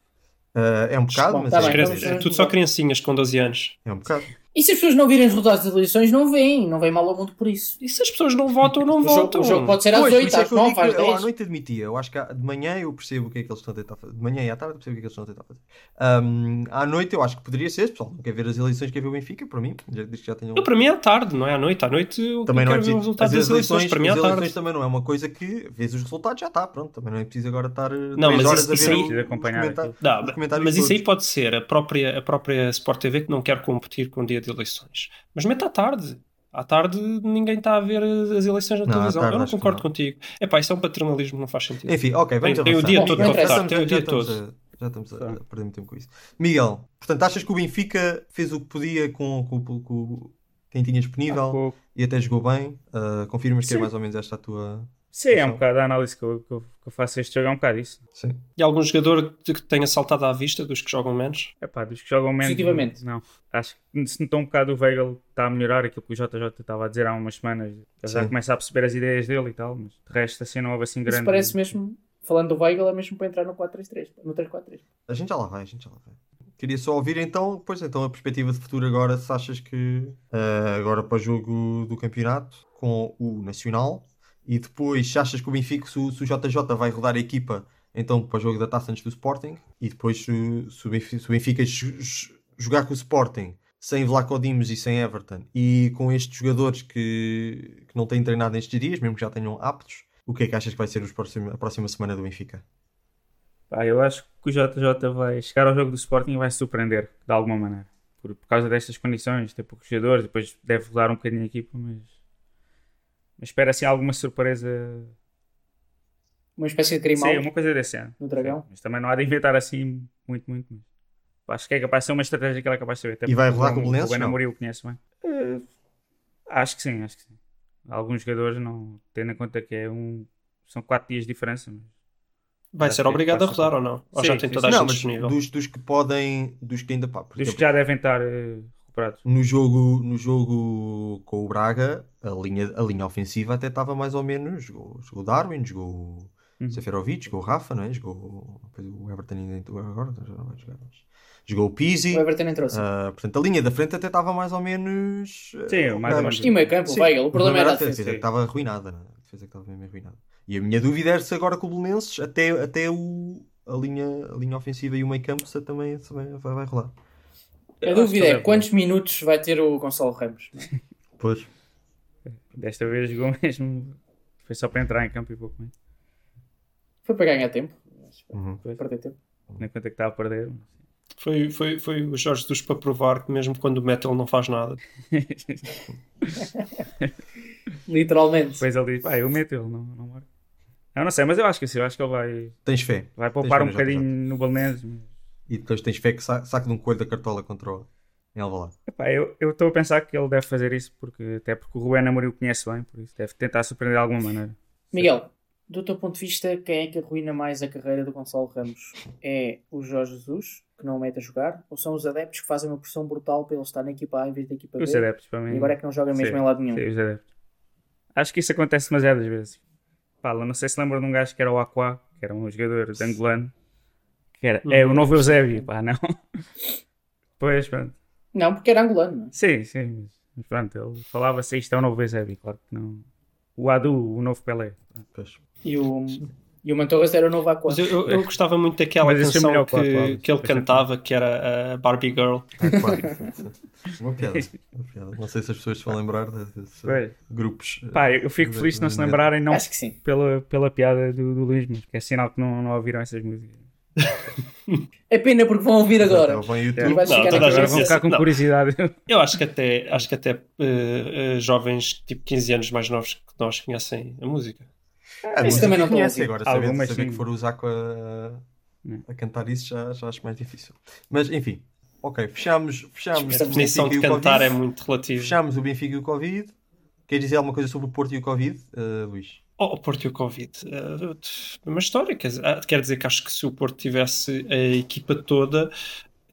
eh, é um bocado, Bom, mas tá é, bem, Crianças- então é vamos tudo só criancinhas com 12 anos. é um bocado. E se as pessoas não virem os resultados das eleições, não vêm, não vem mal ao mundo por isso. E se as pessoas não votam, não O jogo, votam? o jogo pode ser às Pois, por 8, isso é às que eu 9, digo às que eu à 10. noite admitia. Eu acho que de manhã eu percebo o que é que eles estão a tentar fazer. De manhã e à tarde eu percebo o que é que eles estão a tentar fazer. Ahm, à noite eu acho que poderia ser, pessoal. Não quer ver as eleições, quer ver o Benfica, para mim. Já, já tenham... Eu, para mim é à tarde, não é à noite. À noite eu Também não é ver o preciso. resultado As das eleições. eleições, Para mim é à as eleições tarde. também não é uma coisa que vês os resultados já está, pronto. Também não é preciso agora estar eh, Não, mas horas isso- a isso ver aí- o- De acompanhar os. Não, os mas isso aí todos. pode ser a própria, a própria Sport TV que não quer competir com o dia de eleições. Mas mete à tarde. À tarde ninguém está a ver as eleições na Não, televisão. tarde eu não concordo não. contigo. É pá, isso é um paternalismo que não faz sentido. Enfim, ok, vamos Tem- tem o dia Bom, todo não para votar. Tem o dia estamos todo. a- já estamos a, a perder muito tempo com isso. Miguel, portanto, achas que o Benfica fez o que podia com, com, com- com quem tinha disponível e até jogou bem? Uh, confirmas que é Sim. mais ou menos esta a tua. Sim, é Então. um bocado a análise que eu, que eu, que eu faço a este jogo, é um bocado isso. Sim. E algum jogador que tenha saltado à vista dos que jogam menos? É pá, dos que jogam menos. Positivamente. Não. Acho que se notou um bocado o Weigl está a melhorar aquilo que o JJ estava a dizer há umas semanas. Ele já começa a perceber as ideias dele e tal, mas de resto assim não houve assim grande. Isso parece mesmo, falando do Weigl, é mesmo para entrar no 4-3-3, no 3-4-3. A gente já lá vai, a gente já lá vai. Queria só ouvir então, pois então, a perspectiva de futuro agora, se achas que uh, agora para o jogo do campeonato com o Nacional e depois se achas que o Benfica, se o, JJ vai rodar a equipa então para o jogo da taça antes do Sporting e depois se, se o Benfica, se o Benfica jo- jo- jogar com o Sporting sem Vlaco Dimos e sem Everton e com estes jogadores que, que não têm treinado nestes dias, mesmo que já tenham aptos, o que é que achas que vai ser os próximos- a próxima semana do Benfica? Pá, eu acho que o JJ vai chegar ao jogo do Sporting e vai surpreender de alguma maneira. Por, por causa destas condições, ter poucos jogadores, depois deve rodar um bocadinho a equipa, mas, mas espera assim alguma surpresa. Uma espécie de Grimaldo Sim, uma coisa desse ano. no Dragão. Mas também não há de inventar assim muito, muito, muito. Acho que é capaz de ser uma estratégia que ele é capaz de saber. Até E vai rolar com o Belenenses, O Ben não? Amorim o conhece bem. Eh, acho que sim, acho que sim. Alguns jogadores, não, tendo em conta que é um, são 4 dias de diferença. Mas... Vai ser obrigado a rodar ou não? Ou Sim, já tem sim, toda a não, gente disponível? dos, dos que podem, dos que ainda pá, por Dos que já devem estar eh, recuperados. no jogo, no jogo com o Braga, a linha, a linha ofensiva até estava mais ou menos. Jogou, jogou o Darwin, jogou o Uhum. Seferovic, jogou o Rafa, não é? Jogou depois o Everton ainda entrou agora, já não vai jogar. mas- Jogou o Pizzi. O Everton entrou-se. ah, portanto, a linha da frente até estava mais ou menos. ah, Sim, mais ou menos. E o meio campo, o Weigl, o problema era a a defesa. defesa. que estava arruinada, não é? A defesa que estava mesmo arruinada. E a minha dúvida era se agora com o Belenenses, até, até o, a, linha, a linha ofensiva e o meio campo se também, também vai, vai rolar. A dúvida é deve- quantos minutos vai ter o Gonçalo Ramos? Pois. Desta vez jogou mesmo. Foi só para entrar em campo e pouco mais. Foi para ganhar tempo. Uhum. Foi perder tempo. Nem conta que estava a perder. mas- Foi, foi, foi o Jorge Jesus para provar que mesmo quando mete ele não faz nada. Literalmente. Depois ele diz, pá, eu meto ele, não, não marco. Eu não sei, mas eu acho que sim, eu acho que ele vai, Tens fé. vai poupar fé um bocadinho no Balneses. E depois tens fé que sa saque de um coelho da cartola contra o em Alvalade. Epá, eu estou a pensar que ele deve fazer isso porque até porque o Rubén Amorim o conhece bem, por isso deve tentar surpreender de alguma maneira. Miguel, do teu ponto de vista, quem é que arruína mais a carreira do Gonçalo Ramos? É o Jorge Jesus, que não o mete a jogar, ou são os adeptos que fazem uma pressão brutal para ele estar na equipa A em vez da equipa B? Os adeptos, para mim. E agora é que não joga mesmo Sim, em lado nenhum. sim, os adeptos. Acho que isso acontece demasiadas vezes. Pá, não sei se lembram de um gajo que era o Aquá, que era um jogador de angolano, que era, é o novo Eusébio, pá, não. Pois, pronto. Não, porque era angolano. não é? Sim, sim, mas- pronto, ele falava-se isto é o novo Eusébio, claro que não. O Adu, o novo Pelé. Pois. E o, e o Mantorras era o novo Aqua. Mas eu, eu- gostava muito daquela Mas é canção melhor que, que o Aqua, que ele é cantava, que era a Barbie Girl. Claro. Uma piada. Uma piada. Não sei se as pessoas se vão lembrar desses Pois. grupos. Pá, eu fico de- feliz se não se de- lembrarem, não Acho que sim. pela, pela piada do, do Luís, mas que é sinal que não, não ouviram essas músicas. É pena porque vão ouvir agora. Exato, E YouTube. vais Não, ficar Agora vão ficar com Não. curiosidade. Eu acho que até, acho que até eh, jovens tipo 15 anos mais novos que nós conhecem a música. Ah, Isso também não a agora. Saber, saber sim. que for usar com a, a cantar isso já, já acho mais difícil. Mas enfim, ok, fechamos, fechamos A o definição Benfica de e o cantar é Covid. muito relativa. Fechamos o Benfica e o Covid. Queres dizer alguma coisa sobre o Porto e o Covid, eh, Luís? Oh, o Porto e o Covid. Eh, uma história. Quer dizer, ah, quer dizer que acho que se o Porto tivesse a equipa toda,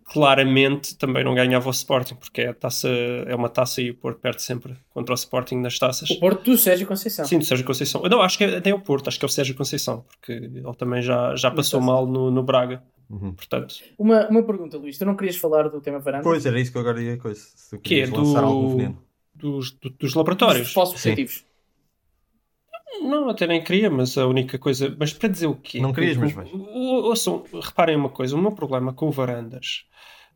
claramente também não ganhava o Sporting, porque é, a taça, é uma taça e o Porto perde sempre contra o Sporting nas taças. O Porto do Sérgio Conceição. Sim, do Sérgio Conceição. Não, acho que é, nem é o Porto, acho que é o Sérgio Conceição, porque ele também já, já passou mal no, no Braga. Uhum. Portanto, Uma, uma pergunta, Luís. Tu não querias falar do tema varanda? Pois, era isso que eu agora ia coisa. Se tu que é do, veneno. dos, do- dos Dos laboratórios. falsos Sim. positivos. Não, até nem queria, mas a única coisa. Mas para dizer o quê? Não querias, O- mas vais. o- Ouçam, reparem uma coisa: o meu problema com o Varandas.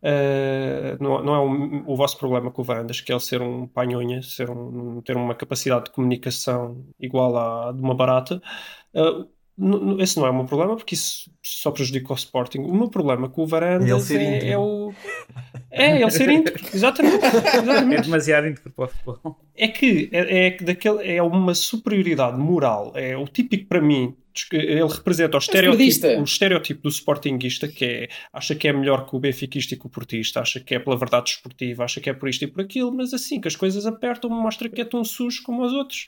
eh, não, não é o, o vosso problema com o Varandas, que é ele ser um panhonha, ser um, ter uma capacidade de comunicação igual à de uma barata. N- esse não é o meu problema, porque isso só prejudica o Sporting. O meu problema com o Varandas É é o. É, ele ser íntegro, exatamente. É exatamente demasiado íntegro para o futebol. é que é, é que daquele, é uma superioridade moral. É o típico para mim. Ele representa o estereotipo, o estereotipo do sportinguista que é, acha que é melhor que o benfiquista e que o portista, acha que é pela verdade desportiva, acha que é por isto e por aquilo, mas assim que as coisas apertam, mostra que é tão sujo como os outros.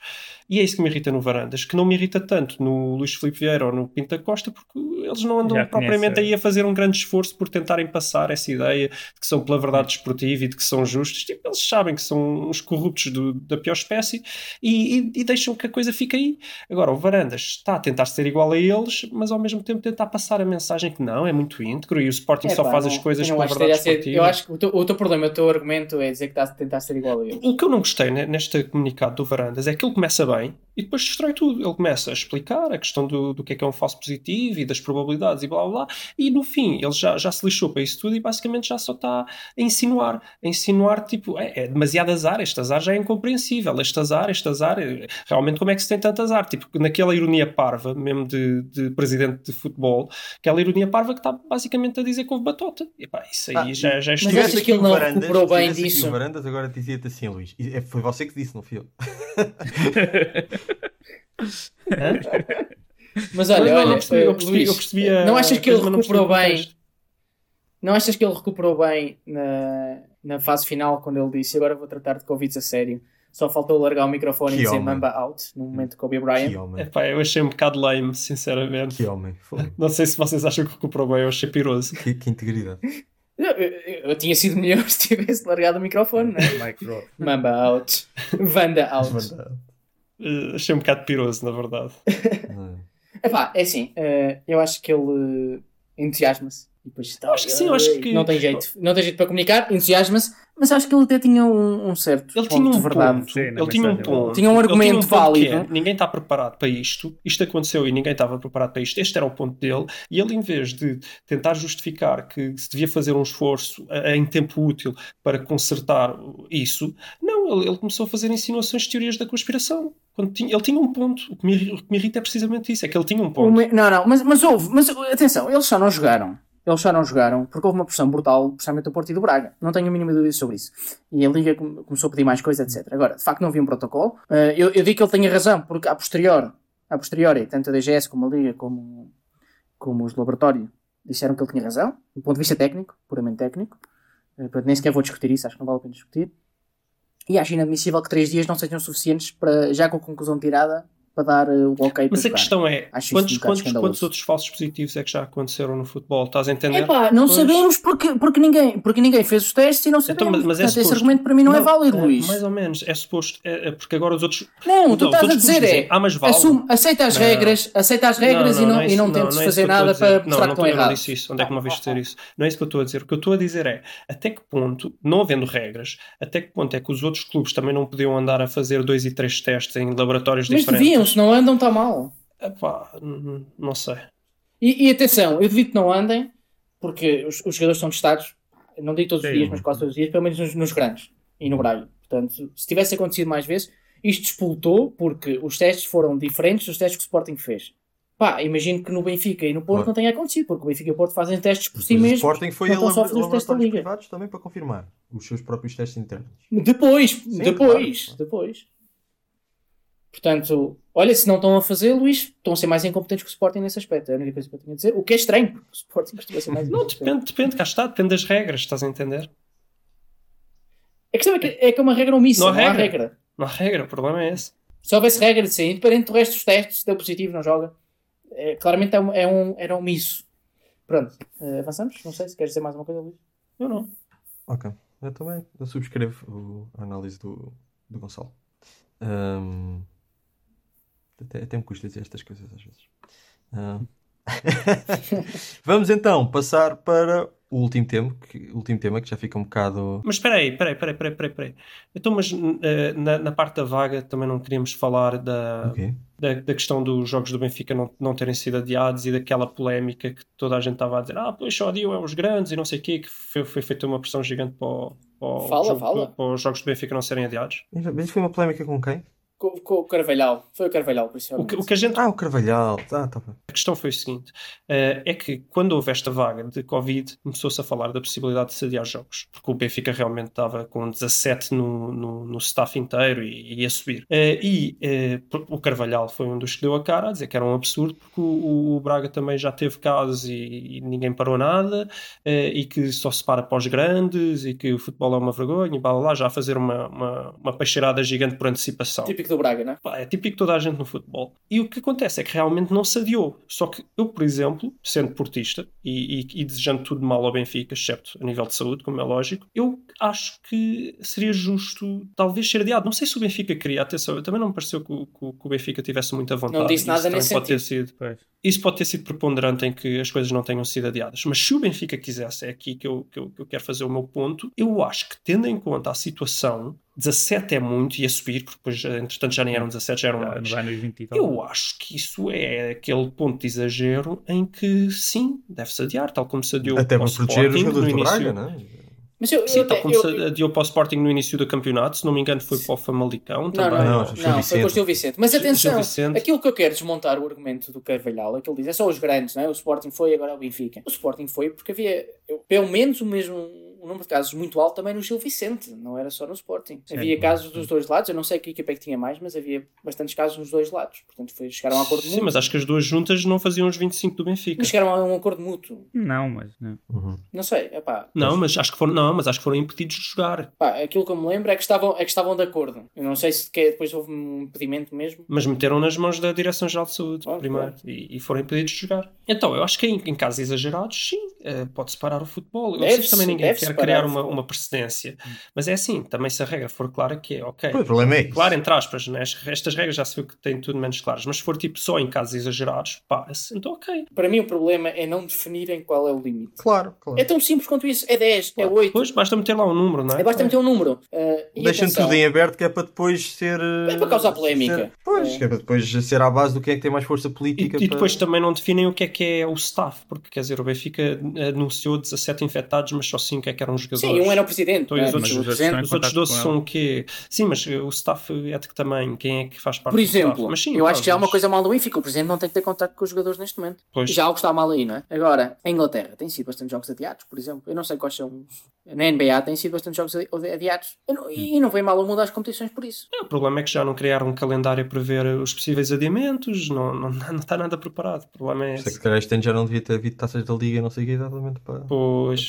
E é isso que me irrita no Varandas, que não me irrita tanto no Luís Filipe Vieira ou no Pinta Costa, porque eles não andam Já propriamente conhece. aí a fazer um grande esforço por tentarem passar essa ideia de que são pela verdade desportiva e de que são justos. Tipo, eles sabem que são os corruptos do- da pior espécie e, e- e deixam que a coisa fique aí. Agora, o Varandas está a tentar ser igual a eles, mas ao mesmo tempo tentar passar a mensagem que não, é muito íntegro e o Sporting É, só pá, faz não- as coisas acho que verdade a ser-. Eu acho que o teu, o teu problema, o teu argumento é dizer que está a tentar ser igual a ele. O que eu não gostei ne- neste comunicado do Varandas é que ele começa bem e depois destrói tudo. Ele começa a explicar a questão do, do que é que é um falso positivo e das probabilidades e blá blá blá, e no fim ele já, já se lixou para isso tudo e basicamente já só está a insinuar. A insinuar, tipo, é, é demasiado azar, este azar já é incompreensível, este azar, este azar, eh, realmente como é que se tem tanto azar? Tipo, naquela ironia parva, mesmo de, de presidente de futebol, aquela ironia parva que está basicamente a dizer que houve batota. E pá, isso aí Ah, já, já é mas estúpido. achas que ele não recuperou bem disso? o Varandas, agora dizia-te assim, Luís. E é- Foi você que disse, não fui eu. Mas olha, olha, eu percebi, eu eh, percebi, Luís, eu percebi a- não achas que ele recuperou bem? Não achas que ele recuperou bem na, na fase final quando ele disse agora vou tratar de Covid a sério? Só faltou largar o microfone Que e dizer homem. Mamba out no momento de Kobe Bryant. Epá, eu achei um bocado lame, sinceramente. Que homem. Fogo. Não sei se vocês acham que recuperou bem, eu achei piroso. Que, que integridade. Eu, eu- eu tinha sido melhor se tivesse largado o microfone, né? Mike Rock. Mamba out. Vanda out. Eh, achei um bocado piroso, na verdade. Não Epá, é assim, eh, eu acho que ele entusiasma-se. E depois está. acho que sim, acho que- Não tem jeito. Não tem jeito para comunicar, entusiasma-se, mas acho que ele até tinha um, um certo Ele ponto tinha um de verdade. ponto. Sim, ele tinha um ponto. Tinha um argumento tinha ponto que válido. é, ninguém está preparado para isto. Isto aconteceu e ninguém estava preparado para isto. Este era o ponto dele. E ele, em vez de tentar justificar que se devia fazer um esforço em tempo útil para consertar isso, não, ele, ele começou a fazer insinuações de teorias da conspiração. Quando tinha- ele tinha um ponto. O que, me, o que me irrita é precisamente isso. É que ele tinha um ponto. me- Não, não, mas, mas houve, mas atenção, eles só não jogaram. Eles só não jogaram porque houve uma pressão brutal, principalmente do Porto e do Braga. Não tenho a mínima dúvida sobre isso. E a Liga come- começou a pedir mais coisas, etc. Agora, de facto, não havia um protocolo. Eh, eu, eu digo que ele tenha razão, porque a posterior, a posteriori, tanto a DGS como a Liga, como, como os do laboratório, disseram que ele tinha razão, do ponto de vista técnico, puramente técnico. Eh, portanto, nem sequer vou discutir isso, acho que não vale a pena discutir. E acho inadmissível que três dias não sejam suficientes para, já com a conclusão tirada, para dar eh, o ok para Mas a jogar. questão é, Acho quantos, um quantos, quantos outros falsos positivos é que já aconteceram no futebol? Estás a entender? Epá, não Pois. sabemos porque, porque, ninguém, porque ninguém fez os testes e não Então, sabemos. mas, mas é Portanto, esse argumento para mim não, é válido, Luís. Mais ou menos, é suposto, é, é porque agora os outros. Não, tu Não, estás a dizer dizem, é. ah, mas vale. assume, aceita as Não. regras, aceita as regras e não, é e não tentes é fazer nada para não, mostrar não, que estão eu não errados. disse isso. Onde é que me ouviste dizer isso? Não é isso que eu estou a dizer. O que eu estou a dizer é até que ponto, não havendo regras, até que ponto é que os outros clubes também não podiam andar a fazer dois e três testes em laboratórios diferentes? Se não andam, está mal. Epá, não sei. E, e atenção, eu devido que não andem, porque os, os jogadores são testados, não digo todos os Sim. dias, mas quase todos os dias, pelo menos nos, nos grandes e no Braga. Portanto, se tivesse acontecido mais vezes, isto despoltou porque os testes foram diferentes dos testes que o Sporting fez. Pá, imagino que no Benfica e no Porto Claro. não tenha acontecido, porque o Benfica e o Porto fazem testes por si Mas o mesmos. Sporting foi a laboratórios privados também para confirmar os seus próprios testes internos. Depois, depois, claro. depois. Portanto, olha, se não estão a fazer, Luís, estão a ser mais incompetentes que o Sporting nesse aspecto. É a única coisa que eu tinha a dizer. O que é estranho, porque o Sporting costuma ser mais Não, incompetente. depende, depende, cá está, depende das regras, estás a entender? A questão é que é, que é uma regra omissa, Não não, há há regra. regra. Não há regra, o problema é esse. Se houvesse regra de ser independente do resto dos testes, se deu positivo, não joga. É, claramente é um, é um, era omisso. Pronto, eh, avançamos? Não sei se queres dizer mais uma coisa, Luís. Eu não. Ok. Eu também eu subscrevo a análise do, do Gonçalo. Ahm, até, até me custa dizer estas coisas às vezes. Ahm. Vamos então passar para o último tema, que, o último tema que já fica um bocado. Mas espera aí, espera aí, espera aí, espera aí, espera aí, espera aí. Então, mas eh, na, na parte da vaga também não queríamos falar da, Ok. da, da questão dos jogos do Benfica não, não terem sido adiados e daquela polémica que toda a gente estava a dizer ah, pois só adiam é os grandes e não sei o quê, que foi, foi feita uma pressão gigante para, o- para, o Fala, jogo- fala. para os jogos do Benfica não serem adiados. Mas foi uma polémica com quem? Com, com o Carvalhal. Foi o Carvalhal, O principalmente. que, o que a gente Ah, o Carvalhal. Ah, tá bem. A questão foi o seguinte: eh, é que quando houve esta vaga de Covid, começou-se a falar da possibilidade de se adiar jogos, porque o Benfica realmente estava com 17 no, no, no staff inteiro e ia subir. Eh, e eh, o Carvalhal foi um dos que deu a cara a dizer que era um absurdo, porque o, o Braga também já teve casos e, e ninguém parou nada, e que só se para para os grandes, e que o futebol é uma vergonha, e blá blá blá, já a fazer uma, uma, uma peixeirada gigante por antecipação. Típico do Braga, não é? Pá, é típico de toda a gente no futebol. E o que acontece é que realmente não se adiou. Só que eu, por exemplo, sendo portista e, e- e desejando tudo mal ao Benfica, excepto a nível de saúde, como é lógico, eu acho que seria justo talvez ser adiado. Não sei se o Benfica queria, atenção, eu também não me pareceu que, o- que que o Benfica tivesse muita vontade. Não disse Isso nada nesse pode ter sido Pois. isso pode ter sido preponderante em que as coisas não tenham sido adiadas. Mas se o Benfica quisesse, é aqui que eu, que eu, que eu quero fazer o meu ponto, eu acho que, tendo em conta a situação, 17 é muito e a subir, porque depois, entretanto, já nem eram 17, já eram Já mais. vai nos 20 e tal. Eu acho que isso é aquele ponto de exagero em que, sim, deve-se adiar, tal como se adiou Até para para o proteger Sporting no jogadores do início. Braga, não é? Mas eu, Sim, eu, tal como eu- se adiou para o Sporting no início do campeonato, se não me engano foi para o Famalicão Não, também. não, Não, não, não, foi com o Vicente. Gil Vicente. Mas atenção, Vicente. aquilo que eu quero desmontar o argumento do Carvalhal é que ele diz, é só os grandes, não é? O Sporting foi, agora é o Benfica. O Sporting foi porque havia, eu- pelo menos o mesmo um número de casos muito alto também no Gil Vicente, não era só no Sporting. Havia casos dos dois lados, eu não sei que equipa é que tinha mais, mas havia bastantes casos nos dois lados. Portanto, foi, chegaram a um acordo Sim, mútuo. mas acho que as duas juntas não faziam os 25 do Benfica. Mas chegaram a um acordo mútuo. Não, mas não. Uhum. Não sei, é pá. Não, mas acho que foram, não, mas acho que foram impedidos de jogar. Pá, aquilo que eu me lembro é que estavam, é que estavam de acordo. Eu não sei se que- depois houve um impedimento mesmo. Mas meteram nas mãos da Direção-Geral de Saúde primeiro pronto. e, e foram impedidos de jogar. Então, eu acho que em, em casos exagerados, sim, eh, pode separar o futebol. Eu sei que Deve-se- também ninguém deve quer criar uma, uma precedência. Mas é assim, também se a regra for clara, que é ok. Pois, o problema é isso. Claro, entre aspas, né? As- estas regras já se viu que têm tudo menos claras, mas se for tipo só em casos exagerados, pá, então ok. Para mim o problema é não definirem qual é o limite. Claro, claro. É tão simples quanto isso. É 10, é 8. Depois basta meter lá um número, não é? É basta meter um número. Uh, e Deixam tudo em aberto que é para depois ser. É para causar polémica. ser- Pois, É. que é para depois ser à base do quem é que tem mais força E, política. e depois para... também não definem o que é que é o staff, porque quer dizer, o Benfica anunciou 17 infectados, mas só 5 é que que eram jogadores. Sim, um era o presidente. Então, é? os outros presidente- os outros contacto 12 com são o quê? Sim, mas uh, o staff ético também, quem é que faz parte Por do staff? exemplo, Mas sim, eu acho que já é uma coisa mal do Benfica. O presidente não tem que ter contato com os jogadores neste momento. Pois. Já algo está mal aí, não é? Agora, a Inglaterra tem sido bastante jogos adiados, por exemplo. Eu não sei quais são. os- Na NBA tem sido bastante jogos adi- adiados. Eu não- E não vem mal o mundo às competições por isso. É, o problema é que já não criaram um calendário para ver os possíveis adiamentos, não, não, não está nada preparado. O problema é esse. se calhar este ano já não devia ter havido taças da Liga, não sei o que exatamente para. Pois.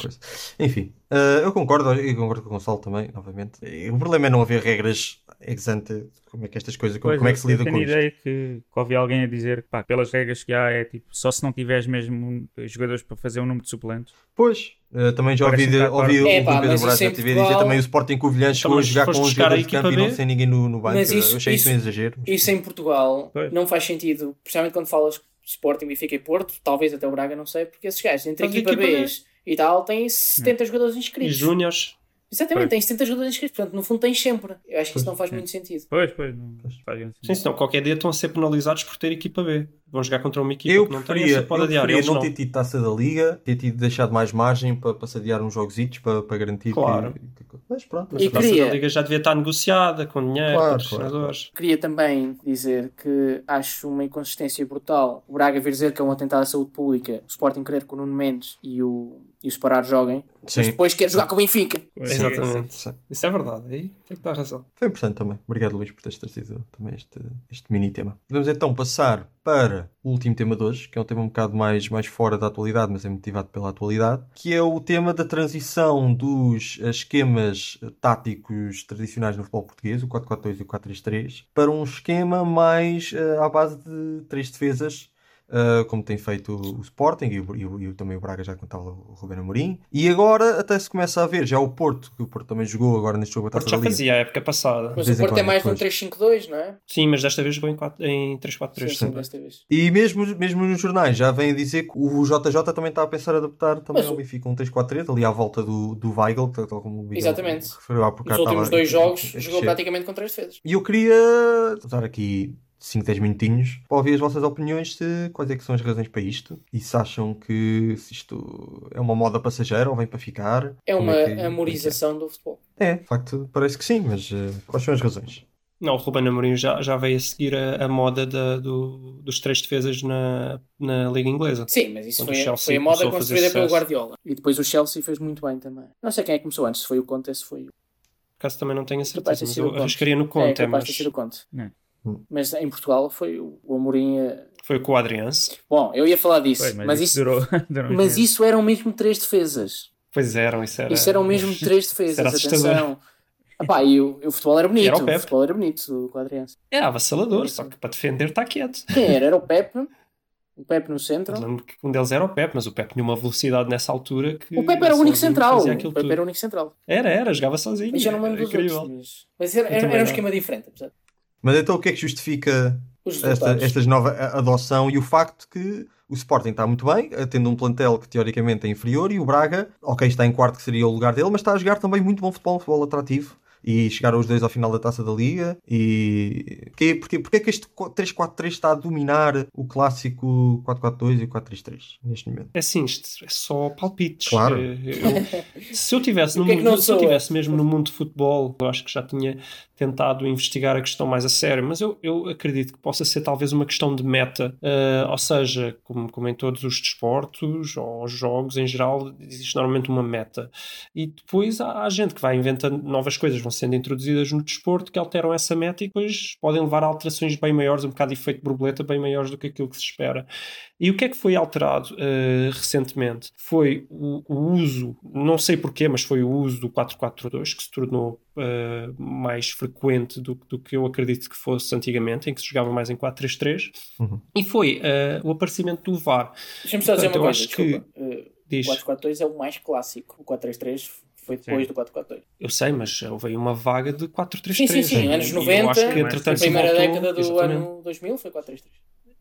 Enfim, eh, eu concordo, eu concordo com o Gonçalo também, novamente. Eh, O problema é não haver regras ex ante, como é que estas coisas, como, Pois, como é que se eu lida tenho com a isto. ideia que, que ouvi alguém a dizer que pá, pelas regras que há é tipo, só se não tiveres mesmo jogadores para fazer um número de suplentes. Pois, eh, também já ouvi, de, um ouvi o É, pá, Pedro mas Brás isso já em tive a dizer também o Sporting Covilhã chegou a jogar com a jogadores de campo e equipa não B? sem ninguém no, no banco. Mas isso- eu achei isso, isso- um exagero. mas- Isso em Portugal Pois. não faz sentido, principalmente quando falas Sporting, Benfica e Porto, talvez até o Braga, não sei, porque esses gajos entre Mas equipa equipa B B. e tal têm 70 jogadores E inscritos. Júniors, Exatamente, Pois. têm 70 jogadores inscritos, portanto, no fundo tens sempre. Eu acho que isso não faz sim. muito sentido. Pois, pois, não faz grande sim, sentido. senão qualquer dia estão a ser penalizados por ter equipa B. Vão jogar contra uma equipa Eu que não preferia, tem, pode eu adiar. preferia não não. ter tido taça da Liga, ter tido deixado mais margem para, para se adiar uns jogos para, para garantir Claro. que, que- Mas pronto, Mas E a taça queria- da Liga já devia estar negociada com dinheiro, Claro, patrocinadores. Queria também dizer que acho uma inconsistência brutal o Braga vir dizer que é um atentado à saúde pública, o Sporting querer que o Nuno Mendes e o, e o Separar joguem, mas Sim. depois quer jogar com o Benfica. Pois, Exatamente. Sim. Isso é verdade. Aí tem que dar razão. Foi importante também. Obrigado, Luís, por teres trazido também este, este mini tema. Vamos então passar para o último tema de hoje, que é um tema um bocado mais, mais fora da atualidade, mas é motivado pela atualidade, que é o tema da transição dos eh, esquemas táticos tradicionais no futebol português, o 4-4-2 e o 4-3-3, para um esquema mais eh, à base de três defesas Uh, como tem feito o Sporting e, o, e o- e também o Braga já contava o Ruben Amorim. E agora até se começa a ver já o Porto, que o Porto também jogou agora neste jogo O da Porto Taça já da Liga. fazia a época passada. Mas o Porto é mais num pois. 3-5-2, não é? Sim, mas desta vez jogou em, quatro- em 3-4-3. Sim, sim, desta vez. E mesmo, mesmo nos jornais já vêm dizer que o JJ também está a pensar adaptar também Mas ao o- Benfica um 3-4-3, ali à volta do, do Weigl, tal tal como o Miguel Exatamente. referiu há bocado. Nos últimos dois jogos a jogou praticamente com três defesas. E eu queria usar aqui 5, 10 minutinhos para ouvir as vossas opiniões de quais é que são as razões para isto e se acham que se isto é uma moda passageira ou vem para ficar. É uma é que amorização do futebol. É, é, de facto, parece que sim, mas eh, quais são as razões? Não, o Ruben Amorim já, já veio a seguir a, a moda da- do- dos três defesas na, na Liga Inglesa. Sim, mas isso foi, foi a moda construída pelo. Guardiola. E depois o Chelsea fez muito bem também. Não sei quem é que começou antes, se foi o Conte ou se foi o Por acaso também não tenho a certeza, mas ser eu Conte. arriscaria no é, Conte, capaz mas de sido o Conte. Não. Mas em Portugal foi o, Amorim. eh, foi com o Adrianse. Bom, eu ia falar disso, Pois, mas, isso, durou, durou mas isso eram mesmo três defesas. Pois eram, isso era. Isso eram mesmo três defesas, era atenção. Epá, e o, o futebol era bonito, Era o o, Pepe. futebol era bonito o Adrianse. É avassalador, só que para defender está quieto. Quem era? Era o Pepe, o Pepe no centro. Eu lembro que um deles era o Pepe, mas o Pepe tinha uma velocidade nessa altura que. O Pepe era o único central. O Pepe tudo. era o único central. Era, era, jogava sozinho. Mas já não lembro era dos incrível. outros. Mas, mas era, era, era um esquema diferente, apesar de Mas então o que é que justifica esta, resultados. esta nova adoção e o facto que o Sporting está muito bem, tendo um plantel que teoricamente é inferior, e o Braga, ok, está em quarto, que seria o lugar dele, mas está a jogar também muito bom futebol, um futebol atrativo. E chegaram os dois ao final da taça da Liga. E porquê, porquê, porquê é que este 3-4-3 está a dominar o clássico 4-4-2 e o 4-3-3 neste momento? É assim, isto é só palpites. Claro. Eh, eu- se eu tivesse no é se eu tivesse mesmo no mundo de futebol, eu acho que já tinha tentado investigar a questão mais a sério, mas eu, eu acredito que possa ser talvez uma questão de meta, eh, ou seja, como, como em todos os desportos ou jogos em geral, existe normalmente uma meta. E depois há, há gente que vai inventando novas coisas, vão sendo introduzidas no desporto que alteram essa meta e depois podem levar a alterações bem maiores, um bocado de efeito borboleta, bem maiores do que aquilo que se espera. E o que é que foi alterado eh, recentemente? Foi o, o uso, não sei porquê, mas foi o uso do 4-4-2 que se tornou eh, mais frequente do, do que eu acredito que fosse antigamente, em que se jogava mais em 4-3-3. Uhum. E foi eh, o aparecimento do VAR. Deixa-me só dizer uma eu coisa, acho que- desculpa. Diz, O 4-4-2 é o mais clássico. O 4-3-3 foi depois do 4-4-2. eu sei, mas houve aí uma vaga de 4-3-3. Sim, sim, sim. Anos eu 90, acho que, a primeira voltou- década do exatamente. ano 2000 foi 4-3-3.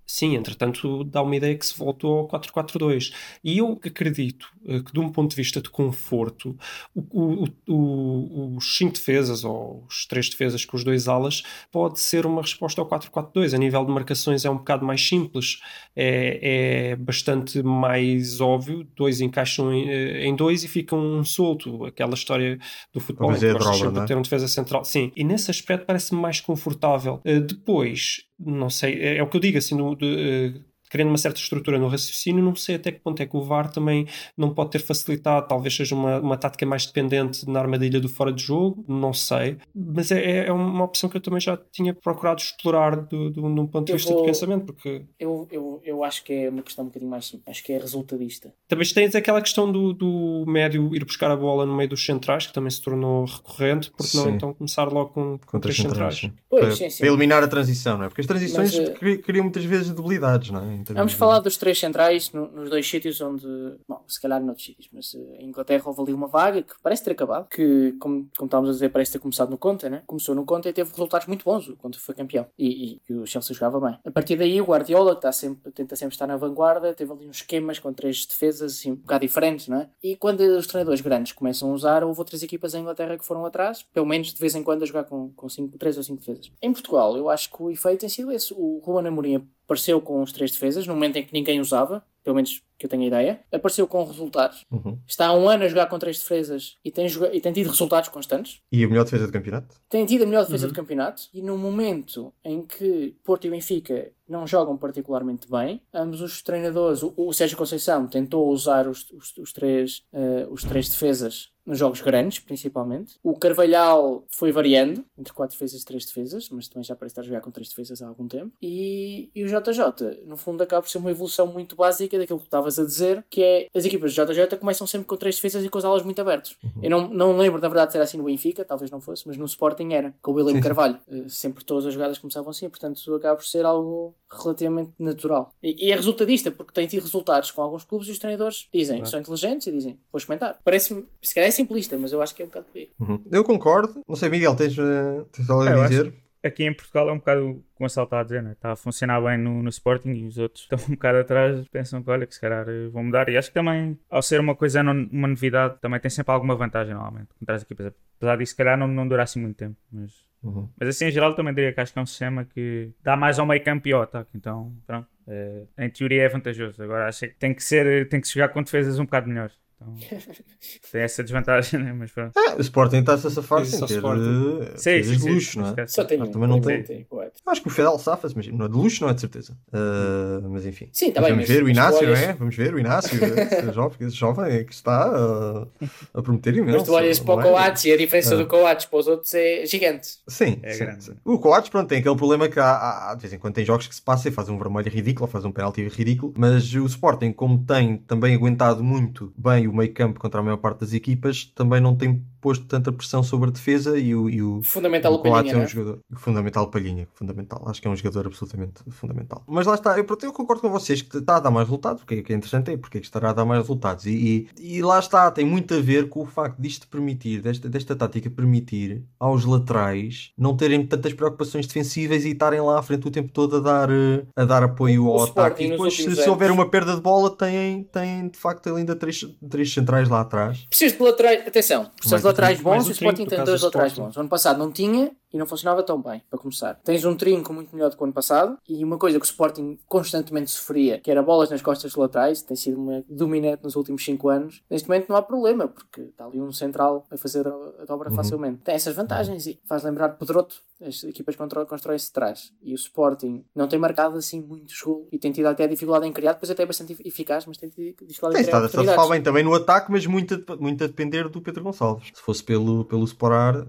Sim, entretanto dá uma ideia que se voltou ao 4-4-2. E eu acredito eh, que, de um ponto de vista de conforto, o, o, o, os 5 defesas ou os 3 defesas com os dois alas pode ser uma resposta ao 4-4-2. A nível de marcações é um bocado mais simples, é, é bastante mais óbvio. Dois encaixam em, eh, em dois e ficam um solto. Aquela história do futebol em que gostas sempre não é? de ter um defesa central. Sim, e nesse aspecto parece-me mais confortável. Uh, depois, não sei, é, é o que eu digo, assim, no, de, querendo uma certa estrutura no raciocínio, não sei até que ponto é que o VAR também não pode ter facilitado, talvez seja uma, uma tática mais dependente na armadilha do fora de jogo, não sei, mas é, é uma opção que eu também já tinha procurado explorar do, do, de um ponto de Eu vista vou- de pensamento, porque Eu, eu, eu acho que é uma questão um bocadinho mais simples. Acho que é resultadista. também tens aquela questão do, do médio ir buscar a bola no meio dos centrais, que também se tornou recorrente, porque não Sim. então começar logo com, com três centrais. centrais. Pois, para, sim, sim. para eliminar a transição, não é? Porque as transições Mas, eh, cri- criam muitas vezes debilidades, não é? Vamos de- falar dos três centrais no- nos dois sítios onde. Bom, se calhar noutros sítios, mas eh, em Inglaterra houve ali uma vaga que parece ter acabado. Que, como, como estávamos a dizer, parece ter começado no Conte, né? Começou no Conte e teve resultados muito bons. O Conte foi campeão. E, e o Chelsea jogava bem. A partir daí, o Guardiola, que está sempre, tenta sempre estar na vanguarda, teve ali uns esquemas com três defesas assim, um bocado diferentes, não é? E quando os treinadores grandes começam a usar, houve outras equipas em Inglaterra que foram atrás, pelo menos de vez em quando a jogar com, com cinco, três ou cinco defesas. Em Portugal, eu acho que o efeito tem sido esse. O Ruben Amorim apareceu com os três defesas, no momento em que ninguém usava, pelo menos que eu tenha ideia, apareceu com resultados. Uhum. Está há um ano a jogar com três defesas e tem, e tem tido resultados constantes. E a melhor defesa do campeonato? Tem tido a melhor defesa Uhum. do campeonato e no momento em que Porto e Benfica não jogam particularmente bem, ambos os treinadores, o, o Sérgio Conceição tentou usar os, os, os três, eh, os três defesas nos jogos grandes, principalmente. O Carvalhal foi variando entre quatro defesas e três defesas, mas também já parece estar a jogar com três defesas há algum tempo. E, e o JJ, no fundo, acaba por ser uma evolução muito básica daquilo que estavas a dizer, que é as equipas do JJ começam sempre com três defesas e com as alas muito abertas. Eu não, não lembro, na verdade, de ser assim no Benfica, talvez não fosse, mas no Sporting era, com o William Sim. Carvalho. Eh, Sempre todas as jogadas começavam assim, portanto acaba por ser algo relativamente natural. E, e é resultadista, porque tem tido resultados com alguns clubes e os treinadores dizem, são inteligentes e dizem, vou experimentar. Parece-me, se calhar é simplista, mas eu acho que é um bocado por aí. Uhum. Eu concordo. Não sei, Miguel, tens, eh, tens algo É, a acho- dizer? Aqui em Portugal é um bocado o que o Gonçalo está a dizer, né? está a funcionar bem no, no Sporting e os outros estão um bocado atrás, pensam que olha, que se calhar eh, vão mudar. E acho que também, ao ser uma coisa, não- uma novidade, também tem sempre alguma vantagem normalmente contra as equipas. Apesar disso, se calhar não, não durar assim muito tempo. Mas, Uhum. mas assim, em geral, também diria que acho que é um sistema que dá mais ao meio campo e ao ataque. Então, pronto, eh, em teoria é vantajoso. Agora acho que tem que ser, tem que se jogar com defesas um bocado melhores. Então, tem essa desvantagem, né? mas pronto. Ah, o Sporting está-se a safar sem ter eh, Sim, sim, de sim. luxo, não é? Só tem Mas um. também não Tem- tem. Acho que o Fedal safa-se, mas não, de luxo não é de certeza. Ah, mas enfim. Sim, está bem, Vamos mas ver o Inácio, não é? Vamos ver o Inácio, esse jovem, esse jovem que está ah, a prometer imenso. Mas tu olhas para o é? Coates e a diferença do Coates para os outros é gigante. Sim, É sim, grande. sim. O Coates, pronto, tem aquele problema que há, há- de vez em quando tem jogos que se passa e faz um vermelho ridículo ou faz um penalti ridículo, mas o Sporting, como tem também aguentado muito bem o meio campo contra a maior parte das equipas, também não tem posto tanta pressão sobre a defesa e o, e o, Fundamental o o Palhinha, é um é? jogador fundamental, Palhinha, fundamental. Acho que é um jogador absolutamente fundamental. Mas lá está, eu, eu concordo com vocês que está a dar mais resultados, porque o que é interessante é porque é que estará a dar mais resultados. E, e, e lá está, tem muito a ver com o facto disto permitir, desta, desta tática permitir aos laterais não terem tantas preocupações defensivas e estarem lá à frente o tempo todo a dar, eh, a dar apoio O ao ataque. E depois, se, se houver uma perda de bola, têm, têm de facto ainda três, três centrais lá atrás. Precisas de laterais. Atenção, precisas Mais de laterais bons e o Sporting tem dois laterais bons. Ano passado não tinha e não funcionava tão bem, para começar. Tens um trinco muito melhor do que o ano passado e uma coisa que o Sporting constantemente sofria, que era bolas nas costas laterais, tem sido uma dominante nos últimos 5 anos. Neste momento não há problema, porque está ali um central a fazer a dobra Uhum. facilmente. Tem essas vantagens e faz lembrar Pedroto. As equipas constroem-se de trás. E o Sporting não tem marcado assim muitos gols e tem tido até dificuldade em criar, depois até é bastante eficaz, mas tem tido dificuldade Tem em criar estado a bem também no ataque, mas muito a, muito a depender do Pedro Gonçalves. Se fosse pelo, pelo Sporar, eh,